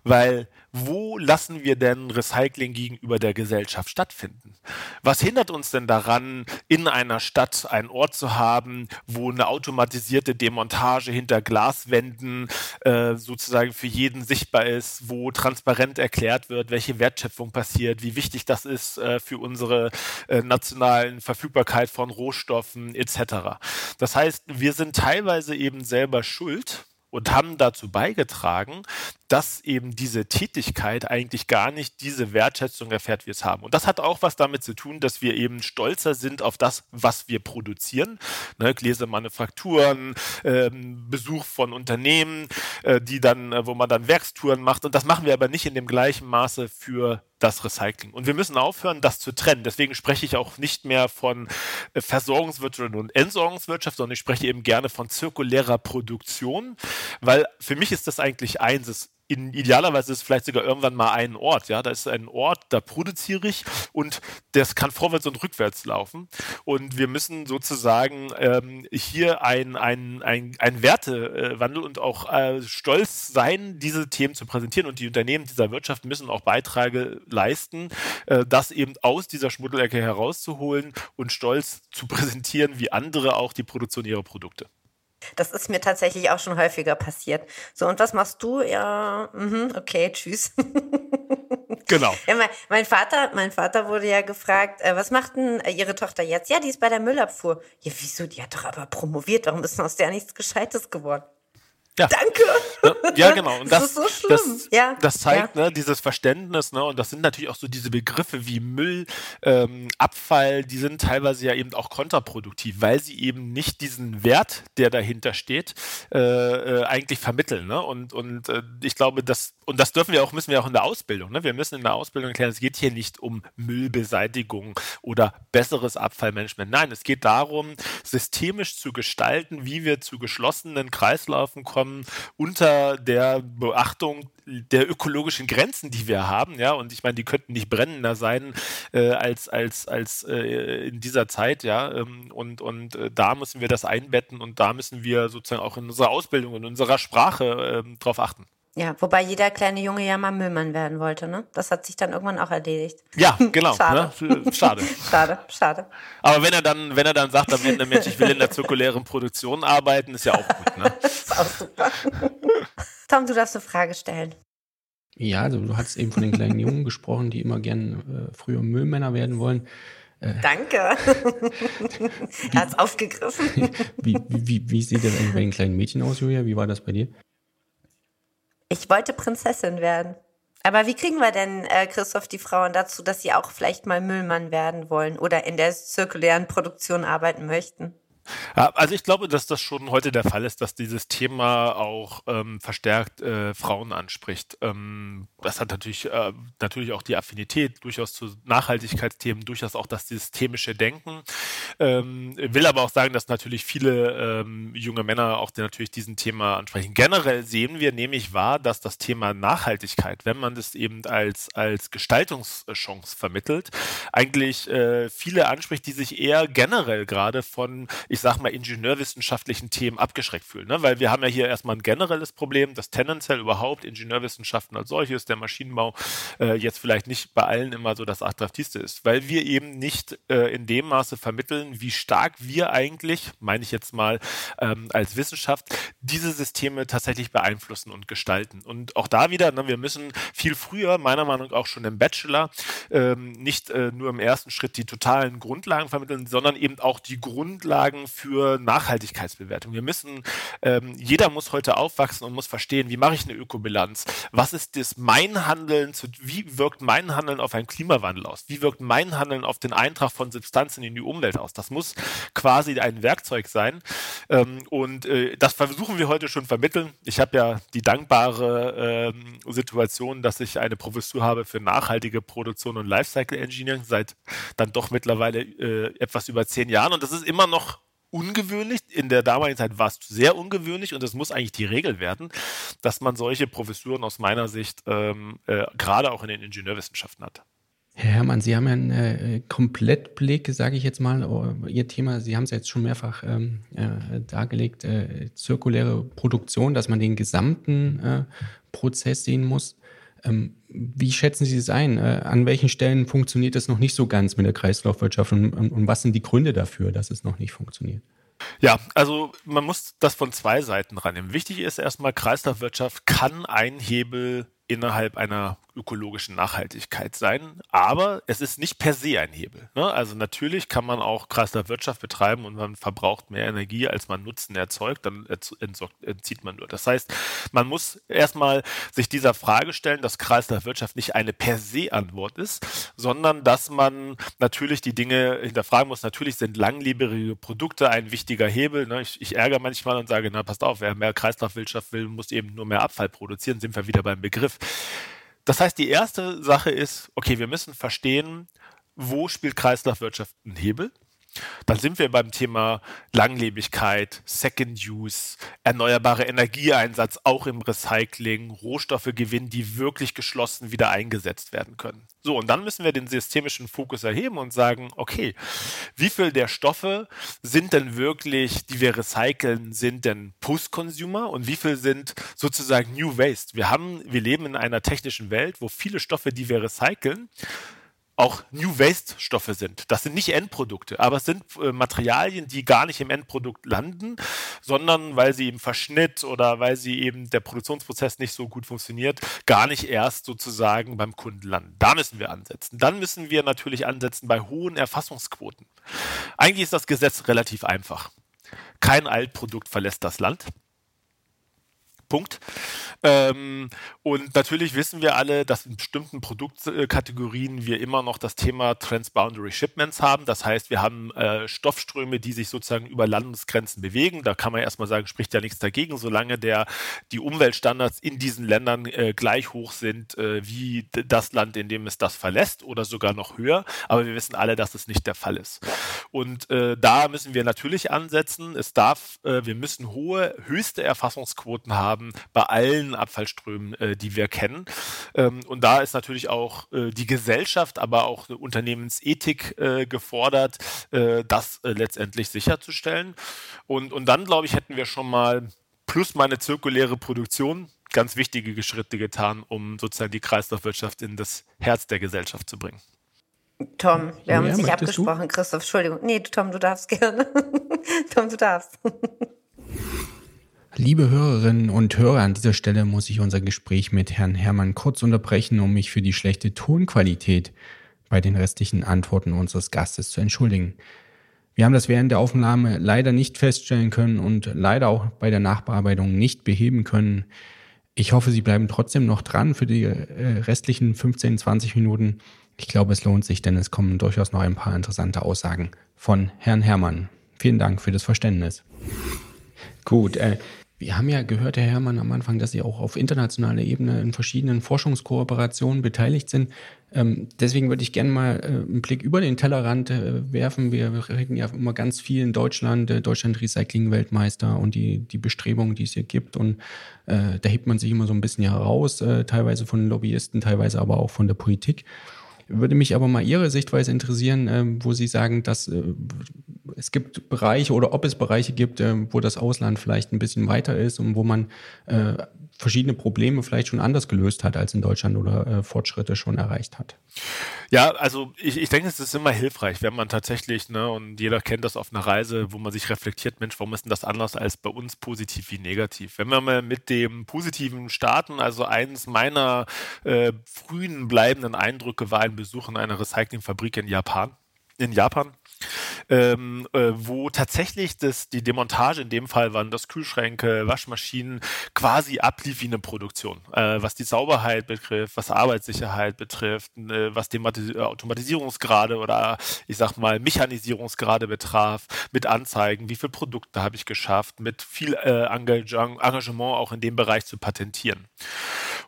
Weil wo lassen wir denn Recycling gegenüber der Gesellschaft stattfinden? Was hindert uns denn daran, in einer Stadt einen Ort zu haben, wo eine automatisierte Demontage hinter Glaswänden äh, sozusagen für jeden sichtbar ist, wo transparent erklärt wird, welche Wertschöpfung passiert, wie wichtig das ist äh, für unsere äh, nationalen Verfügbarkeit von Rohstoffen etc. Das heißt, wir sind teilweise eben selber schuld und haben dazu beigetragen, dass eben diese Tätigkeit eigentlich gar nicht diese Wertschätzung erfährt, wie es haben. Und das hat auch was damit zu tun, dass wir eben stolzer sind auf das, was wir produzieren. Ne, Gläser Manufakturen, ähm, Besuch von Unternehmen, äh, die dann, äh, wo man dann Werkstouren macht. Und das machen wir aber nicht in dem gleichen Maße für das Recycling. Und wir müssen aufhören, das zu trennen. Deswegen spreche ich auch nicht mehr von äh, Versorgungswirtschaft und Entsorgungswirtschaft, sondern ich spreche eben gerne von zirkulärer Produktion, weil für mich ist das eigentlich eins in idealerweise ist vielleicht sogar irgendwann mal ein Ort. Ja, da ist ein Ort, da produziere ich und das kann vorwärts und rückwärts laufen. Und wir müssen sozusagen ähm, hier ein, ein, ein, ein Wertewandel und auch äh, stolz sein, diese Themen zu präsentieren. Und die Unternehmen dieser Wirtschaft müssen auch Beiträge leisten, äh, das eben aus dieser Schmuddelecke herauszuholen und stolz zu präsentieren, wie andere auch die Produktion ihrer Produkte. Das ist mir tatsächlich auch schon häufiger passiert. So, und was machst du? Ja, mh, okay, tschüss. Genau. Ja, mein, mein, Vater, mein Vater wurde ja gefragt, äh, was macht denn äh, ihre Tochter jetzt? Ja, die ist bei der Müllabfuhr. Ja, wieso? Die hat doch aber promoviert. Warum ist denn aus der nichts Gescheites geworden? Ja. Danke. Ja, genau. Und das, das ist so schlimm. Das, ja. das zeigt ja. ne, dieses Verständnis, ne, und das sind natürlich auch so diese Begriffe wie Müll, ähm, Abfall, die sind teilweise ja eben auch kontraproduktiv, weil sie eben nicht diesen Wert, der dahinter steht, äh, äh, eigentlich vermitteln. Ne? Und, und äh, ich glaube, das, und das dürfen wir auch, müssen wir auch in der Ausbildung. Ne? Wir müssen in der Ausbildung erklären, es geht hier nicht um Müllbeseitigung oder besseres Abfallmanagement. Nein, es geht darum, systemisch zu gestalten, wie wir zu geschlossenen Kreislaufen kommen, ähm, unter der Beachtung der ökologischen Grenzen, die wir haben, ja, und ich meine, die könnten nicht brennender sein äh, als als als äh, in dieser Zeit, ja, ähm, und und äh, da müssen wir das einbetten und da müssen wir sozusagen auch in unserer Ausbildung in unserer Sprache äh, drauf achten. Ja, wobei jeder kleine Junge ja mal Müllmann werden wollte, ne? Das hat sich dann irgendwann auch erledigt. Ja, genau. schade. Ne? Schade. schade, schade. Aber wenn er dann, wenn er dann sagt am Ende, Mensch, ich will in der zirkulären Produktion arbeiten, ist ja auch gut, ne? ist auch super. Tom, du darfst eine Frage stellen. Ja, also du hast eben von den kleinen Jungen gesprochen, die immer gern äh, früher Müllmänner werden wollen. Äh, Danke. er hat es aufgegriffen. wie, wie, wie sieht das eigentlich bei den kleinen Mädchen aus, Julia? Wie war das bei dir? Ich wollte Prinzessin werden. Aber wie kriegen wir denn, äh, Christoph, die Frauen dazu, dass sie auch vielleicht mal Müllmann werden wollen oder in der zirkulären Produktion arbeiten möchten? Also ich glaube, dass das schon heute der Fall ist, dass dieses Thema auch ähm, verstärkt äh, Frauen anspricht. Ähm, das hat natürlich, äh, natürlich auch die Affinität durchaus zu Nachhaltigkeitsthemen, durchaus auch das systemische Denken. Ähm, will aber auch sagen, dass natürlich viele ähm, junge Männer auch natürlich diesen Thema ansprechen. Generell sehen wir nämlich wahr, dass das Thema Nachhaltigkeit, wenn man das eben als, als Gestaltungschance vermittelt, eigentlich äh, viele anspricht, die sich eher generell gerade von ich sag mal, ingenieurwissenschaftlichen Themen abgeschreckt fühlen. Ne? Weil wir haben ja hier erstmal ein generelles Problem, dass tendenziell überhaupt Ingenieurwissenschaften als solches, der Maschinenbau, äh, jetzt vielleicht nicht bei allen immer so das Attraktivste ist. Weil wir eben nicht äh, in dem Maße vermitteln, wie stark wir eigentlich, meine ich jetzt mal, ähm, als Wissenschaft, diese Systeme tatsächlich beeinflussen und gestalten. Und auch da wieder, ne, wir müssen viel früher, meiner Meinung nach auch schon im Bachelor, ähm, nicht äh, nur im ersten Schritt die totalen Grundlagen vermitteln, sondern eben auch die Grundlagen Grundlagen für Nachhaltigkeitsbewertung. Wir müssen, ähm, jeder muss heute aufwachsen und muss verstehen, wie mache ich eine Ökobilanz? Was ist das mein Handeln, zu, wie wirkt mein Handeln auf einen Klimawandel aus? Wie wirkt mein Handeln auf den Eintrag von Substanzen in die Umwelt aus? Das muss quasi ein Werkzeug sein. Ähm, und äh, das versuchen wir heute schon vermitteln. Ich habe ja die dankbare ähm, Situation, dass ich eine Professur habe für nachhaltige Produktion und Lifecycle Engineering seit dann doch mittlerweile äh, etwas über zehn Jahren. Und das ist immer noch ungewöhnlich. In der damaligen Zeit war es sehr ungewöhnlich und es muss eigentlich die Regel werden, dass man solche Professuren aus meiner Sicht ähm, äh, gerade auch in den Ingenieurwissenschaften hat. Herr Herrmann, Sie haben ja einen äh, Komplettblick, sage ich jetzt mal. Oh, Ihr Thema, Sie haben es jetzt schon mehrfach ähm, äh, dargelegt, äh, zirkuläre Produktion, dass man den gesamten äh, Prozess sehen muss. Ähm, wie schätzen Sie das ein? Äh, an welchen Stellen funktioniert das noch nicht so ganz mit der Kreislaufwirtschaft und, und, und was sind die Gründe dafür, dass es noch nicht funktioniert? Ja, also man muss das von zwei Seiten rannehmen. Wichtig ist erstmal, Kreislaufwirtschaft kann ein Hebel innerhalb einer ökologischen Nachhaltigkeit sein, aber es ist nicht per se ein Hebel. Ne? Also natürlich kann man auch Kreislaufwirtschaft betreiben und man verbraucht mehr Energie, als man Nutzen erzeugt, dann entzieht man nur. Das heißt, man muss erstmal sich dieser Frage stellen, dass Kreislaufwirtschaft nicht eine per se Antwort ist, sondern dass man natürlich die Dinge hinterfragen muss. Natürlich sind langlebige Produkte ein wichtiger Hebel. Ne? Ich, ich ärgere manchmal und sage, na passt auf, wer mehr Kreislaufwirtschaft will, muss eben nur mehr Abfall produzieren, sind wir wieder beim Begriff. Das heißt, die erste Sache ist, okay, wir müssen verstehen, wo spielt Kreislaufwirtschaft einen Hebel? Dann sind wir beim Thema Langlebigkeit, Second Use, erneuerbare Energieeinsatz, auch im Recycling, Rohstoffegewinn, die wirklich geschlossen wieder eingesetzt werden können. So, und dann müssen wir den systemischen Fokus erheben und sagen, okay, wie viel der Stoffe sind denn wirklich, die wir recyceln, sind denn Post-Consumer und wie viel sind sozusagen New Waste? Wir haben, wir leben in einer technischen Welt, wo viele Stoffe, die wir recyceln, auch New Waste Stoffe sind. Das sind nicht Endprodukte, aber es sind äh, Materialien, die gar nicht im Endprodukt landen, sondern weil sie im Verschnitt oder weil sie eben der Produktionsprozess nicht so gut funktioniert, gar nicht erst sozusagen beim Kunden landen. Da müssen wir ansetzen. Dann müssen wir natürlich ansetzen bei hohen Erfassungsquoten. Eigentlich ist das Gesetz relativ einfach. Kein Altprodukt verlässt das Land. Punkt. Ähm, und natürlich wissen wir alle, dass in bestimmten Produktkategorien wir immer noch das Thema Transboundary Shipments haben. Das heißt, wir haben äh, Stoffströme, die sich sozusagen über Landesgrenzen bewegen. Da kann man erstmal sagen, spricht ja nichts dagegen, solange der, die Umweltstandards in diesen Ländern äh, gleich hoch sind äh, wie das Land, in dem es das verlässt oder sogar noch höher. Aber wir wissen alle, dass es nicht der Fall ist. Und äh, da müssen wir natürlich ansetzen. Es darf, äh, wir müssen hohe, höchste Erfassungsquoten haben haben bei allen Abfallströmen, äh, die wir kennen. Ähm, und da ist natürlich auch äh, die Gesellschaft, aber auch eine Unternehmensethik äh, gefordert, äh, das äh, letztendlich sicherzustellen. Und, und dann, glaube ich, hätten wir schon mal plus meine zirkuläre Produktion ganz wichtige Schritte getan, um sozusagen die Kreislaufwirtschaft in das Herz der Gesellschaft zu bringen. Tom, wir haben ja, uns nicht abgesprochen, du? Christoph. Entschuldigung. Nee, Tom, du darfst gerne. Tom, du darfst. Liebe Hörerinnen und Hörer, an dieser Stelle muss ich unser Gespräch mit Herrn Hermann kurz unterbrechen, um mich für die schlechte Tonqualität bei den restlichen Antworten unseres Gastes zu entschuldigen. Wir haben das während der Aufnahme leider nicht feststellen können und leider auch bei der Nachbearbeitung nicht beheben können. Ich hoffe, Sie bleiben trotzdem noch dran für die äh, restlichen 15, 20 Minuten. Ich glaube, es lohnt sich, denn es kommen durchaus noch ein paar interessante Aussagen von Herrn Hermann. Vielen Dank für das Verständnis. Gut, äh, wir haben ja gehört, Herr Herrmann, am Anfang, dass Sie auch auf internationaler Ebene in verschiedenen Forschungskooperationen beteiligt sind. Ähm, deswegen würde ich gerne mal äh, einen Blick über den Tellerrand äh, werfen. Wir reden ja immer ganz viel in Deutschland, äh, Deutschland Recycling-Weltmeister und die, die Bestrebungen, die es hier gibt. Und da hebt man sich immer so ein bisschen heraus, teilweise von Lobbyisten, teilweise aber auch von der Politik. Würde mich aber mal Ihre Sichtweise interessieren, äh, wo Sie sagen, dass äh, es gibt Bereiche oder ob es Bereiche gibt, äh, wo das Ausland vielleicht ein bisschen weiter ist und wo man äh, verschiedene Probleme vielleicht schon anders gelöst hat als in Deutschland oder äh, Fortschritte schon erreicht hat. Ja, also ich, ich denke, es ist immer hilfreich, wenn man tatsächlich, ne, und jeder kennt das auf einer Reise, wo man sich reflektiert, Mensch, warum ist denn das anders als bei uns positiv wie negativ? Wenn wir mal mit dem Positiven starten, also eines meiner äh, frühen bleibenden Eindrücke war ein Besuch in einer Recyclingfabrik in Japan. In Japan ähm, äh, wo tatsächlich das, die Demontage in dem Fall waren das Kühlschränke, Waschmaschinen quasi ablief wie eine Produktion, äh, was die Sauberheit betrifft, was Arbeitssicherheit betrifft, äh, was die Automatisierungsgrade oder ich sag mal Mechanisierungsgrade betraf, mit Anzeigen, wie viele Produkte habe ich geschafft, mit viel äh, Engagement auch in dem Bereich zu patentieren.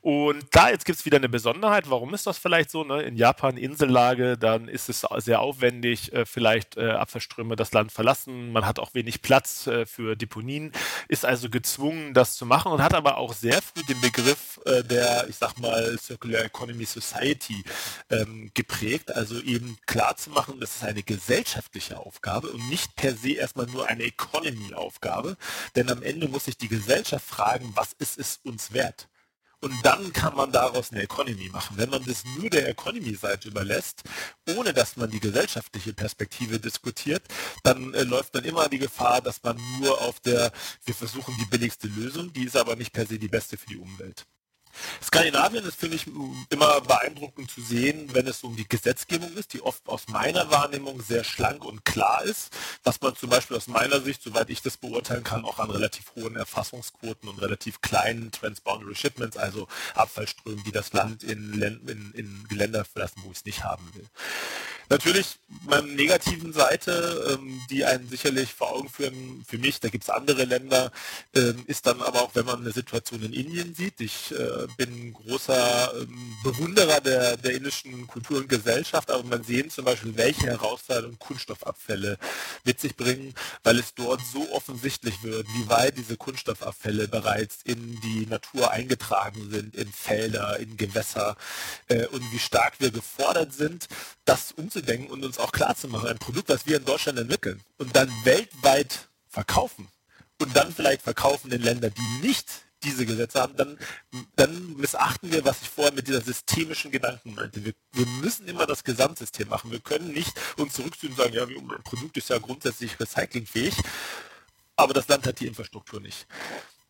Und da jetzt gibt es wieder eine Besonderheit. Warum ist das vielleicht so? Ne? In Japan Insellage, dann ist es sehr aufwendig, äh, vielleicht äh, Abfallströme das Land verlassen. Man hat auch wenig Platz äh, für Deponien, ist also gezwungen, das zu machen und hat aber auch sehr früh den Begriff der, ich sag mal, Circular Economy Society ähm, geprägt. Also eben klar zu machen, das ist eine gesellschaftliche Aufgabe und nicht per se erstmal nur eine Economy-Aufgabe. Denn am Ende muss sich die Gesellschaft fragen, was ist es uns wert? Und dann kann man daraus eine Economy machen. Wenn man das nur der Economy-Seite überlässt, ohne dass man die gesellschaftliche Perspektive diskutiert, dann äh, läuft man immer die Gefahr, dass man nur auf der, wir versuchen die billigste Lösung, die ist aber nicht per se die beste für die Umwelt. Skandinavien ist, finde ich, immer beeindruckend zu sehen, wenn es um die Gesetzgebung ist, die oft aus meiner Wahrnehmung sehr schlank und klar ist, dass man zum Beispiel aus meiner Sicht, soweit ich das beurteilen kann, auch an relativ hohen Erfassungsquoten und relativ kleinen Transboundary Shipments, also Abfallströmen, die das Land in, in, in Geländer verlassen, wo ich es nicht haben will. Natürlich meine negativen Seite, ähm, die einen sicherlich vor Augen führen, für mich, da gibt es andere Länder, ähm, ist dann aber auch, wenn man eine Situation in Indien sieht. Ich äh, bin großer ähm, Bewunderer der, der indischen Kultur und Gesellschaft, aber man sehen zum Beispiel, welche Herausforderungen Kunststoffabfälle mit sich bringen, weil es dort so offensichtlich wird, wie weit diese Kunststoffabfälle bereits in die Natur eingetragen sind, in Felder, in Gewässer äh, und wie stark wir gefordert sind, das umzudenken und uns auch klarzumachen, ein Produkt, das wir in Deutschland entwickeln und dann weltweit verkaufen und dann vielleicht verkaufen in Länder, die nicht diese Gesetze haben, dann, dann missachten wir, was ich vorher mit dieser systemischen Gedanken meinte. Wir, wir müssen immer das Gesamtsystem machen. Wir können nicht uns zurückziehen und sagen, ja, unser Produkt ist ja grundsätzlich recyclingfähig, aber das Land hat die Infrastruktur nicht.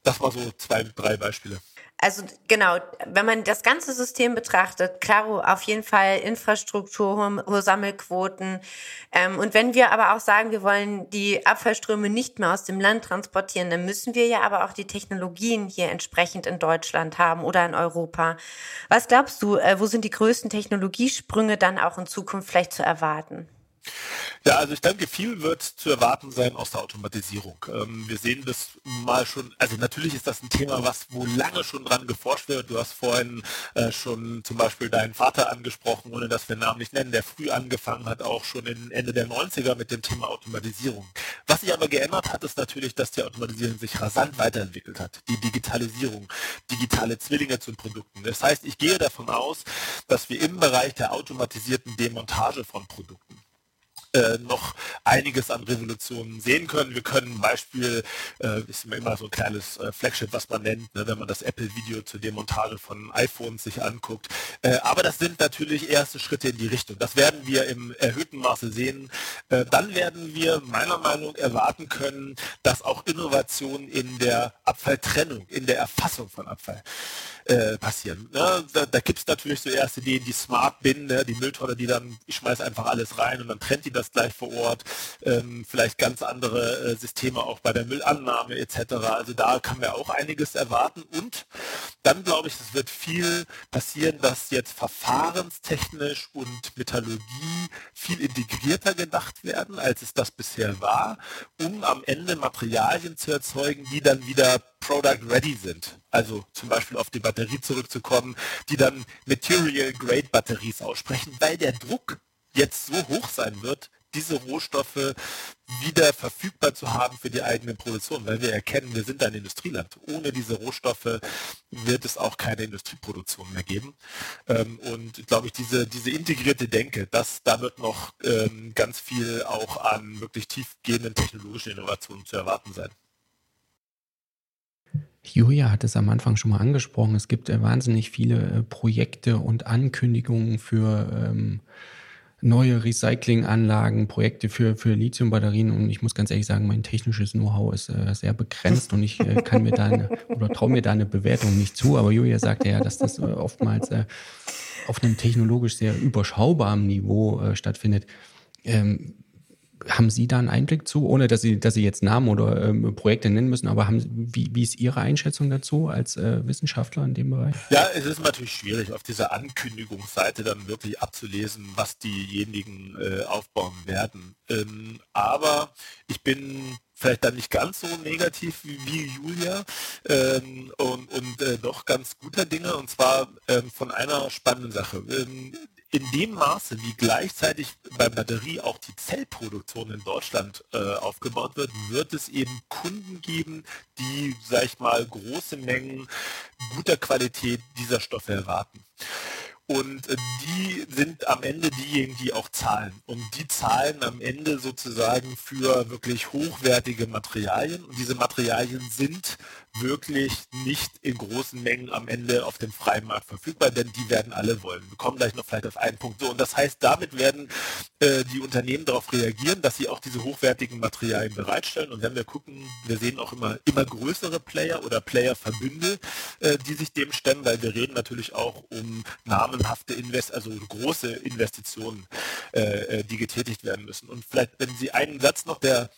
Das war so zwei, drei Beispiele. Also genau, wenn man das ganze System betrachtet, klaro, auf jeden Fall Infrastruktur, hohe Sammelquoten. Ähm, und wenn wir aber auch sagen, wir wollen die Abfallströme nicht mehr aus dem Land transportieren, dann müssen wir ja aber auch die Technologien hier entsprechend in Deutschland haben oder in Europa. Was glaubst du, äh, wo sind die größten Technologiesprünge dann auch in Zukunft vielleicht zu erwarten? Ja, also ich denke, viel wird zu erwarten sein aus der Automatisierung. Ähm, wir sehen das mal schon, also natürlich ist das ein Thema, was wo lange schon dran geforscht wird. Du hast vorhin äh, schon zum Beispiel deinen Vater angesprochen, ohne dass wir Namen nicht nennen, der früh angefangen hat, auch schon in Ende der 90er mit dem Thema Automatisierung. Was sich aber geändert hat, ist natürlich, dass die Automatisierung sich rasant weiterentwickelt hat. Die Digitalisierung, digitale Zwillinge zu Produkten. Das heißt, ich gehe davon aus, dass wir im Bereich der automatisierten Demontage von Produkten äh, noch einiges an Revolutionen sehen können. Wir können Beispiel, äh, ist immer so ein kleines äh, Flagship, was man nennt, ne, wenn man das Apple-Video zur Demontage von iPhones sich anguckt. Äh, aber das sind natürlich erste Schritte in die Richtung. Das werden wir im erhöhten Maße sehen. Äh, dann werden wir meiner Meinung nach erwarten können, dass auch Innovationen in der Abfalltrennung, in der Erfassung von Abfall äh, passieren. Ne? Da, da gibt es natürlich so erste Ideen, die Smart Bin, ne? die Mülltonne, die dann, ich schmeiße einfach alles rein und dann trennt die das gleich vor Ort. Ähm, vielleicht ganz andere äh, Systeme auch bei der Müllannahme etc. Also da kann man auch einiges erwarten. Und dann glaube ich, es wird viel passieren, dass jetzt verfahrenstechnisch und Metallurgie viel integrierter gedacht werden, als es das bisher war, um am Ende Materialien zu erzeugen, die dann wieder Product Ready sind. Also zum Beispiel auf die Batterie zurückzukommen, die dann Material Grade Batteries aussprechen, weil der Druck jetzt so hoch sein wird, diese Rohstoffe wieder verfügbar zu haben für die eigene Produktion, weil wir erkennen, wir sind ein Industrieland. Ohne diese Rohstoffe wird es auch keine Industrieproduktion mehr geben. Ähm, und glaube ich, diese, diese integrierte Denke, dass da wird noch ähm, ganz viel auch an wirklich tiefgehenden technologischen Innovationen zu erwarten sein. Julia hat es am Anfang schon mal angesprochen. Es gibt äh, wahnsinnig viele äh, Projekte und Ankündigungen für ähm, neue Recyclinganlagen, Projekte für, für Lithiumbatterien. Und ich muss ganz ehrlich sagen, mein technisches Know-how ist äh, sehr begrenzt und ich äh, kann mir da eine, oder traue mir da eine Bewertung nicht zu. Aber Julia sagte ja, dass das äh, oftmals äh, auf einem technologisch sehr überschaubaren Niveau stattfindet. Ähm, haben Sie da einen Einblick zu, ohne dass Sie, dass Sie jetzt Namen oder ähm, Projekte nennen müssen, aber haben, wie, wie ist Ihre Einschätzung dazu als äh, Wissenschaftler in dem Bereich? Ja, es ist natürlich schwierig, auf dieser Ankündigungsseite dann wirklich abzulesen, was diejenigen äh, aufbauen werden. Ähm, aber ich bin vielleicht dann nicht ganz so negativ wie, wie Julia ähm, und, und äh, doch ganz guter Dinge und zwar ähm, von einer spannenden Sache. Ähm, in dem Maße, wie gleichzeitig bei Batterie auch die Zellproduktion in Deutschland äh, aufgebaut wird, wird es eben Kunden geben, die, sag ich mal, große Mengen guter Qualität dieser Stoffe erwarten. Und äh, die sind am Ende diejenigen, die auch zahlen. Und die zahlen am Ende sozusagen für wirklich hochwertige Materialien. Und diese Materialien sind wirklich nicht in großen Mengen am Ende auf dem freien Markt verfügbar, denn die werden alle wollen. Wir kommen gleich noch vielleicht auf einen Punkt. So, und das heißt, damit werden äh, die Unternehmen darauf reagieren, dass sie auch diese hochwertigen Materialien bereitstellen. Und wenn wir gucken, wir sehen auch immer, immer größere Player oder Playerverbünde, äh, die sich dem stemmen, weil wir reden natürlich auch um namenhafte Invest, also große Investitionen, äh, äh die getätigt werden müssen. Und vielleicht, wenn Sie einen Satz noch, der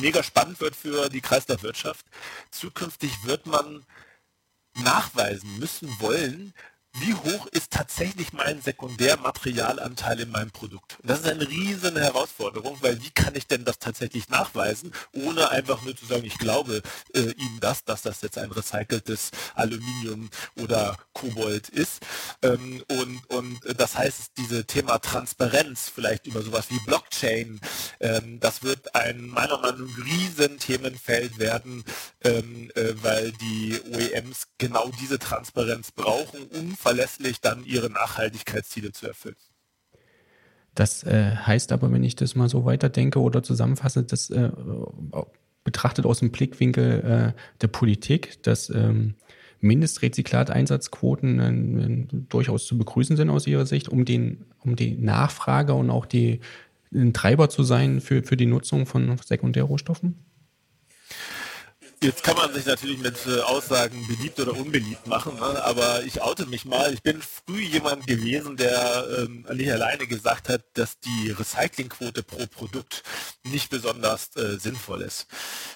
mega spannend wird für die Kreislaufwirtschaft. Zukünftig wird man nachweisen müssen wollen, wie hoch ist tatsächlich mein Sekundärmaterialanteil in meinem Produkt? Und das ist eine riesen Herausforderung, weil wie kann ich denn das tatsächlich nachweisen, ohne einfach nur zu sagen, ich glaube äh, Ihnen das, dass das jetzt ein recyceltes Aluminium oder Kobold ist. Ähm, und, und das heißt, diese Thema Transparenz, vielleicht über sowas wie Blockchain, ähm, das wird ein meiner Meinung nach riesen Themenfeld werden, ähm, äh, weil die OEMs genau diese Transparenz brauchen, um verlässlich dann ihre Nachhaltigkeitsziele zu erfüllen. Das äh, heißt aber, wenn ich das mal so weiterdenke oder zusammenfasse, das äh, betrachtet aus dem Blickwinkel äh, der Politik, dass ähm, Mindestrezyklat-Einsatzquoten äh, durchaus zu begrüßen sind aus Ihrer Sicht, um, den, um die Nachfrage und auch die, ein Treiber zu sein für, für die Nutzung von Sekundärrohstoffen? Jetzt kann man sich natürlich mit äh, Aussagen beliebt oder unbeliebt machen, ne? aber ich oute mich mal. Ich bin früh jemand gewesen, der ähm, nicht alleine gesagt hat, dass die Recyclingquote pro Produkt nicht besonders äh, sinnvoll ist.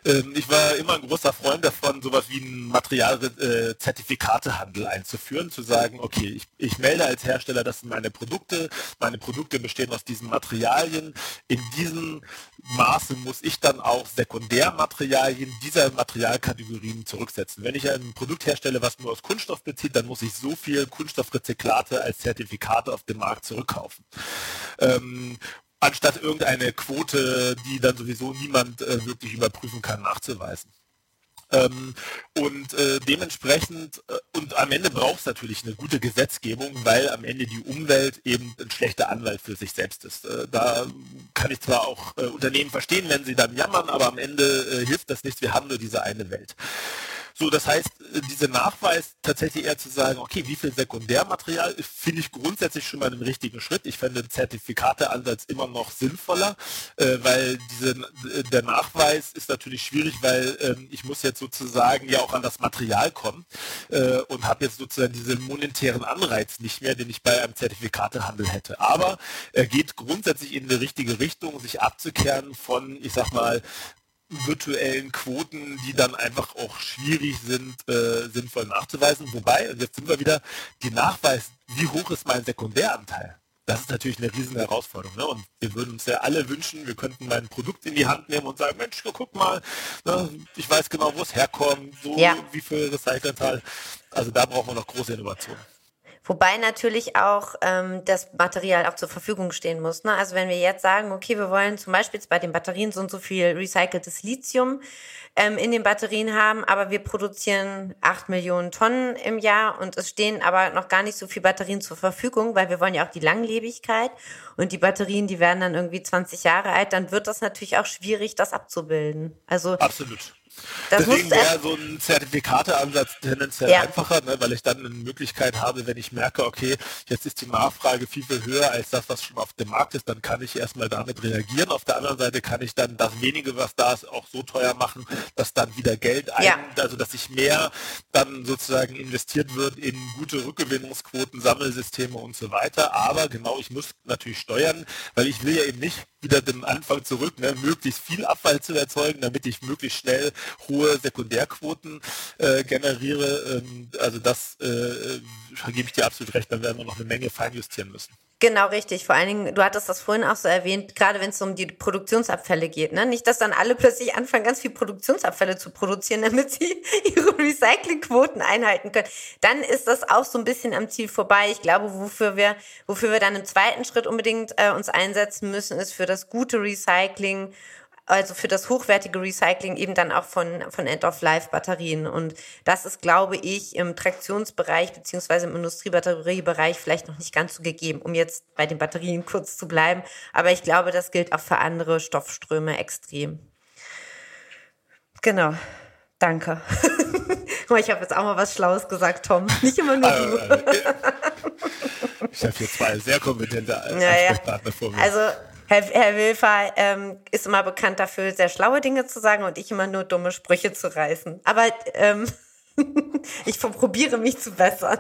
Ähm, ich war immer ein großer Freund davon, sowas wie einen Materialzertifikatehandel äh, einzuführen, zu sagen, okay, ich, ich melde als Hersteller, das sind meine Produkte, meine Produkte bestehen aus diesen Materialien. In diesem Maße muss ich dann auch Sekundärmaterialien dieser Materialien Materialkategorien zurücksetzen. Wenn ich ein Produkt herstelle, was nur aus Kunststoff bezieht, dann muss ich so viel Kunststoffrezyklate als Zertifikate auf dem Markt zurückkaufen. Ähm, anstatt irgendeine Quote, die dann sowieso niemand äh, wirklich überprüfen kann, nachzuweisen. Ähm, und äh, dementsprechend, äh, und am Ende braucht es natürlich eine gute Gesetzgebung, weil am Ende die Umwelt eben ein schlechter Anwalt für sich selbst ist. Äh, da kann ich zwar auch äh, Unternehmen verstehen, wenn sie dann jammern, aber am Ende äh, hilft das nichts. Wir haben nur diese eine Welt. So, das heißt, äh, dieser Nachweis tatsächlich eher zu sagen, okay, wie viel Sekundärmaterial finde ich grundsätzlich schon mal einen richtigen Schritt. Ich fände den Zertifikateansatz immer noch sinnvoller, äh, weil diese, äh, der Nachweis ist natürlich schwierig, weil ähm, ich muss jetzt sozusagen ja auch an das Material kommen äh, und habe jetzt sozusagen diesen monetären Anreiz nicht mehr, den ich bei einem Zertifikatehandel hätte. Aber er geht grundsätzlich in die richtige Richtung, sich abzukehren von, ich sag mal, virtuellen Quoten, die dann einfach auch schwierig sind, äh, sinnvoll nachzuweisen. Wobei, und jetzt sind wir wieder, die Nachweis, wie hoch ist mein Sekundäranteil? Das ist natürlich eine riesen Herausforderung. Ne? Und wir würden uns ja alle wünschen, wir könnten mal ein Produkt in die Hand nehmen und sagen, Mensch, guck mal, ne, ich weiß genau, wo es herkommt, so ja. wie viel Recyclanteil. Also da brauchen wir noch große Innovationen. Wobei natürlich auch ähm, das Material auch zur Verfügung stehen muss. Ne? Also wenn wir jetzt sagen, okay, wir wollen zum Beispiel bei den Batterien so und so viel recyceltes Lithium ähm, in den Batterien haben, aber wir produzieren acht Millionen Tonnen im Jahr und es stehen aber noch gar nicht so viele Batterien zur Verfügung, weil wir wollen ja auch die Langlebigkeit und die Batterien, die werden dann irgendwie 20 Jahre alt, dann wird das natürlich auch schwierig, das abzubilden. Also Absolut. Das Deswegen wäre so ein Zertifikateansatz tendenziell ja. einfacher, ne, weil ich dann eine Möglichkeit habe, wenn ich merke, okay, jetzt ist die Nachfrage viel, viel höher als das, was schon auf dem Markt ist, dann kann ich erstmal damit reagieren. Auf der anderen Seite kann ich dann das wenige, was da ist, auch so teuer machen, dass dann wieder Geld ein, ja. also dass sich mehr dann sozusagen investiert wird in gute Rückgewinnungsquoten, Sammelsysteme und so weiter. Aber genau, ich muss natürlich steuern, weil ich will ja eben nicht wieder den Anfang zurück, ne, möglichst viel Abfall zu erzeugen, damit ich möglichst schnell hohe Sekundärquoten äh, generiere. Ähm, also das äh, gebe ich dir absolut recht, dann werden wir noch eine Menge feinjustieren müssen. Genau, richtig. Vor allen Dingen, du hattest das vorhin auch so erwähnt, gerade wenn es um die Produktionsabfälle geht. Ne? Nicht, dass dann alle plötzlich anfangen, ganz viel Produktionsabfälle zu produzieren, damit sie ihre Recyclingquoten einhalten können. Dann ist das auch so ein bisschen am Ziel vorbei. Ich glaube, wofür wir, wofür wir dann im zweiten Schritt unbedingt äh, uns einsetzen müssen, ist für das gute Recycling also für das hochwertige Recycling eben dann auch von, von End-of-Life-Batterien. Und das ist, glaube ich, im Traktionsbereich beziehungsweise im Industriebatteriebereich vielleicht noch nicht ganz so gegeben, um jetzt bei den Batterien kurz zu bleiben. Aber ich glaube, das gilt auch für andere Stoffströme extrem. Genau. Danke. ich habe jetzt auch mal was Schlaues gesagt, Tom. Nicht immer nur du. Äh, ich habe hier zwei sehr kompetente Ansprechpartner ja, ja. vor mir. Also Herr, Herr Wilfer ähm, ist immer bekannt dafür, sehr schlaue Dinge zu sagen und ich immer nur dumme Sprüche zu reißen. Aber ähm, ich probiere mich zu bessern.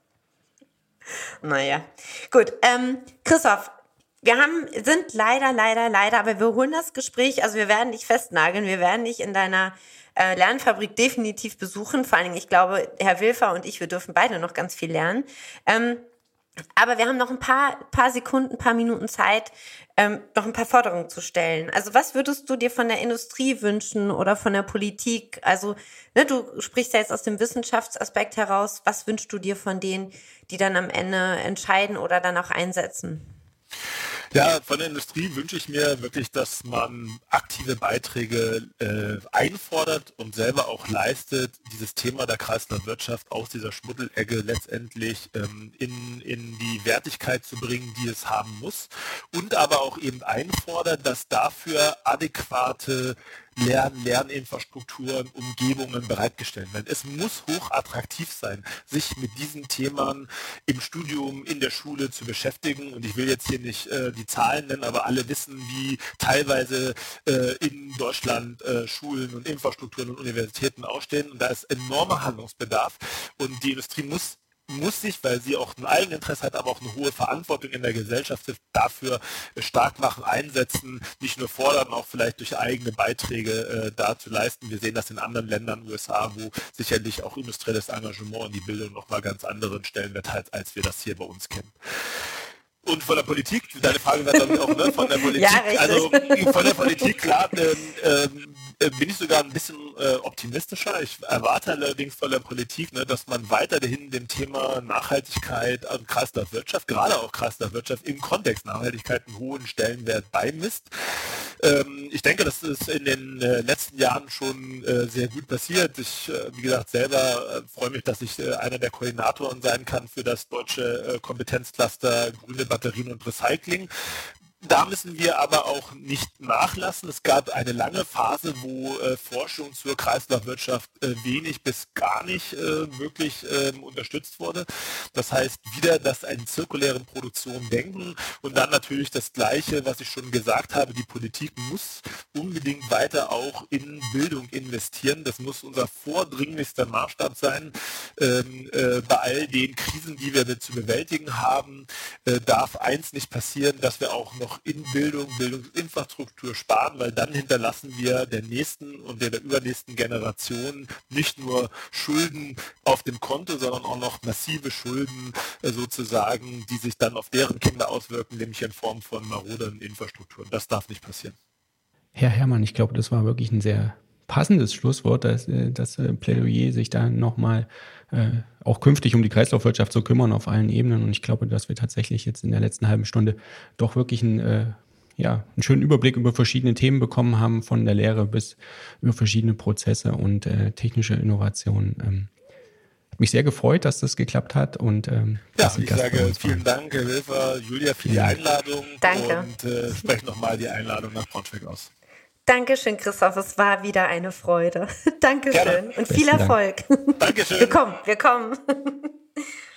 naja, gut. Ähm, Christoph, wir haben, sind leider, leider, leider, aber wir holen das Gespräch, also wir werden dich festnageln, wir werden dich in deiner äh, Lernfabrik definitiv besuchen. Vor allen Dingen, ich glaube, Herr Wilfer und ich, wir dürfen beide noch ganz viel lernen. Ähm, aber wir haben noch ein paar, paar Sekunden, paar Minuten Zeit, ähm, noch ein paar Forderungen zu stellen. Also was würdest du dir von der Industrie wünschen oder von der Politik? Also ne, du sprichst ja jetzt aus dem Wissenschaftsaspekt heraus. Was wünschst du dir von denen, die dann am Ende entscheiden oder dann auch einsetzen? Ja, von der Industrie wünsche ich mir wirklich, dass man aktive Beiträge äh, einfordert und selber auch leistet, dieses Thema der Kreislaufwirtschaft aus dieser Schmuddelecke letztendlich ähm, in, in die Wertigkeit zu bringen, die es haben muss. Und aber auch eben einfordert, dass dafür adäquate Lern-, Lerninfrastrukturen, Umgebungen bereitgestellt werden. Es muss hoch attraktiv sein, sich mit diesen Themen im Studium, in der Schule zu beschäftigen. Und ich will jetzt hier nicht äh, die Zahlen nennen, aber alle wissen, wie teilweise äh, in Deutschland äh, Schulen und Infrastrukturen und Universitäten ausstehen. Und da ist enormer Handlungsbedarf. Und die Industrie muss muss sich, weil sie auch ein Eigeninteresse hat, aber auch eine hohe Verantwortung in der Gesellschaft dafür stark machen, einsetzen, nicht nur fordern, auch vielleicht durch eigene Beiträge äh, da zu leisten. Wir sehen das in anderen Ländern, USA, wo sicherlich auch industrielles Engagement in die Bildung nochmal ganz anderen Stellenwert hat, als wir das hier bei uns kennen. Und von der Politik, deine Frage war glaube ich auch, ne, von der Politik, ja, also von der Politik, klar, ähm, äh, bin ich sogar ein bisschen äh, optimistischer. Ich erwarte allerdings von der Politik, ne, dass man weiterhin dem Thema Nachhaltigkeit und Kreislaufwirtschaft, gerade auch Kreislaufwirtschaft im Kontext Nachhaltigkeit einen hohen Stellenwert beimisst. Ähm, ich denke, das ist in den äh, letzten Jahren schon äh, sehr gut passiert. Ich, äh, wie gesagt, selber freue mich, dass ich einer der Koordinatoren sein kann für das deutsche Kompetenzcluster Grüne Batterien und Recycling. Da müssen wir aber auch nicht nachlassen. Es gab eine lange Phase, wo äh, Forschung zur Kreislaufwirtschaft äh, wenig bis gar nicht äh, wirklich ähm, unterstützt wurde. Das heißt, wieder das einen zirkulären Produktion denken und dann natürlich das Gleiche, was ich schon gesagt habe, die Politik muss unbedingt weiter auch in Bildung investieren. Das muss unser vordringlichster Maßstab sein. Ähm, äh, bei all den Krisen, die wir zu bewältigen haben, äh, darf eins nicht passieren, dass wir auch noch in Bildung, Bildungsinfrastruktur sparen, weil dann hinterlassen wir der nächsten und der, der übernächsten Generation nicht nur Schulden auf dem Konto, sondern auch noch massive Schulden äh, sozusagen, die sich dann auf deren Kinder auswirken, nämlich in Form von maroderen Infrastrukturen. Das darf nicht passieren. Herr Herrmann, ich glaube, das war wirklich ein sehr passendes Schlusswort, dass äh, das äh, Plädoyer sich da nochmal äh, auch künftig um die Kreislaufwirtschaft zu kümmern auf allen Ebenen. Und ich glaube, dass wir tatsächlich jetzt in der letzten halben Stunde doch wirklich einen, äh, ja, einen schönen Überblick über verschiedene Themen bekommen haben, von der Lehre bis über verschiedene Prozesse und äh, technische Innovationen. Ähm, hat mich sehr gefreut, dass das geklappt hat. Und, ähm, ja, ich sage vielen Dank, Herr Wilfer, Julia, für die Einladung. Danke. Und äh, spreche nochmal die Einladung nach Braunschweig aus. Dankeschön, Christoph. Es war wieder eine Freude. Dankeschön Gerne. und viel Erfolg. Dankeschön. Wir kommen, wir kommen.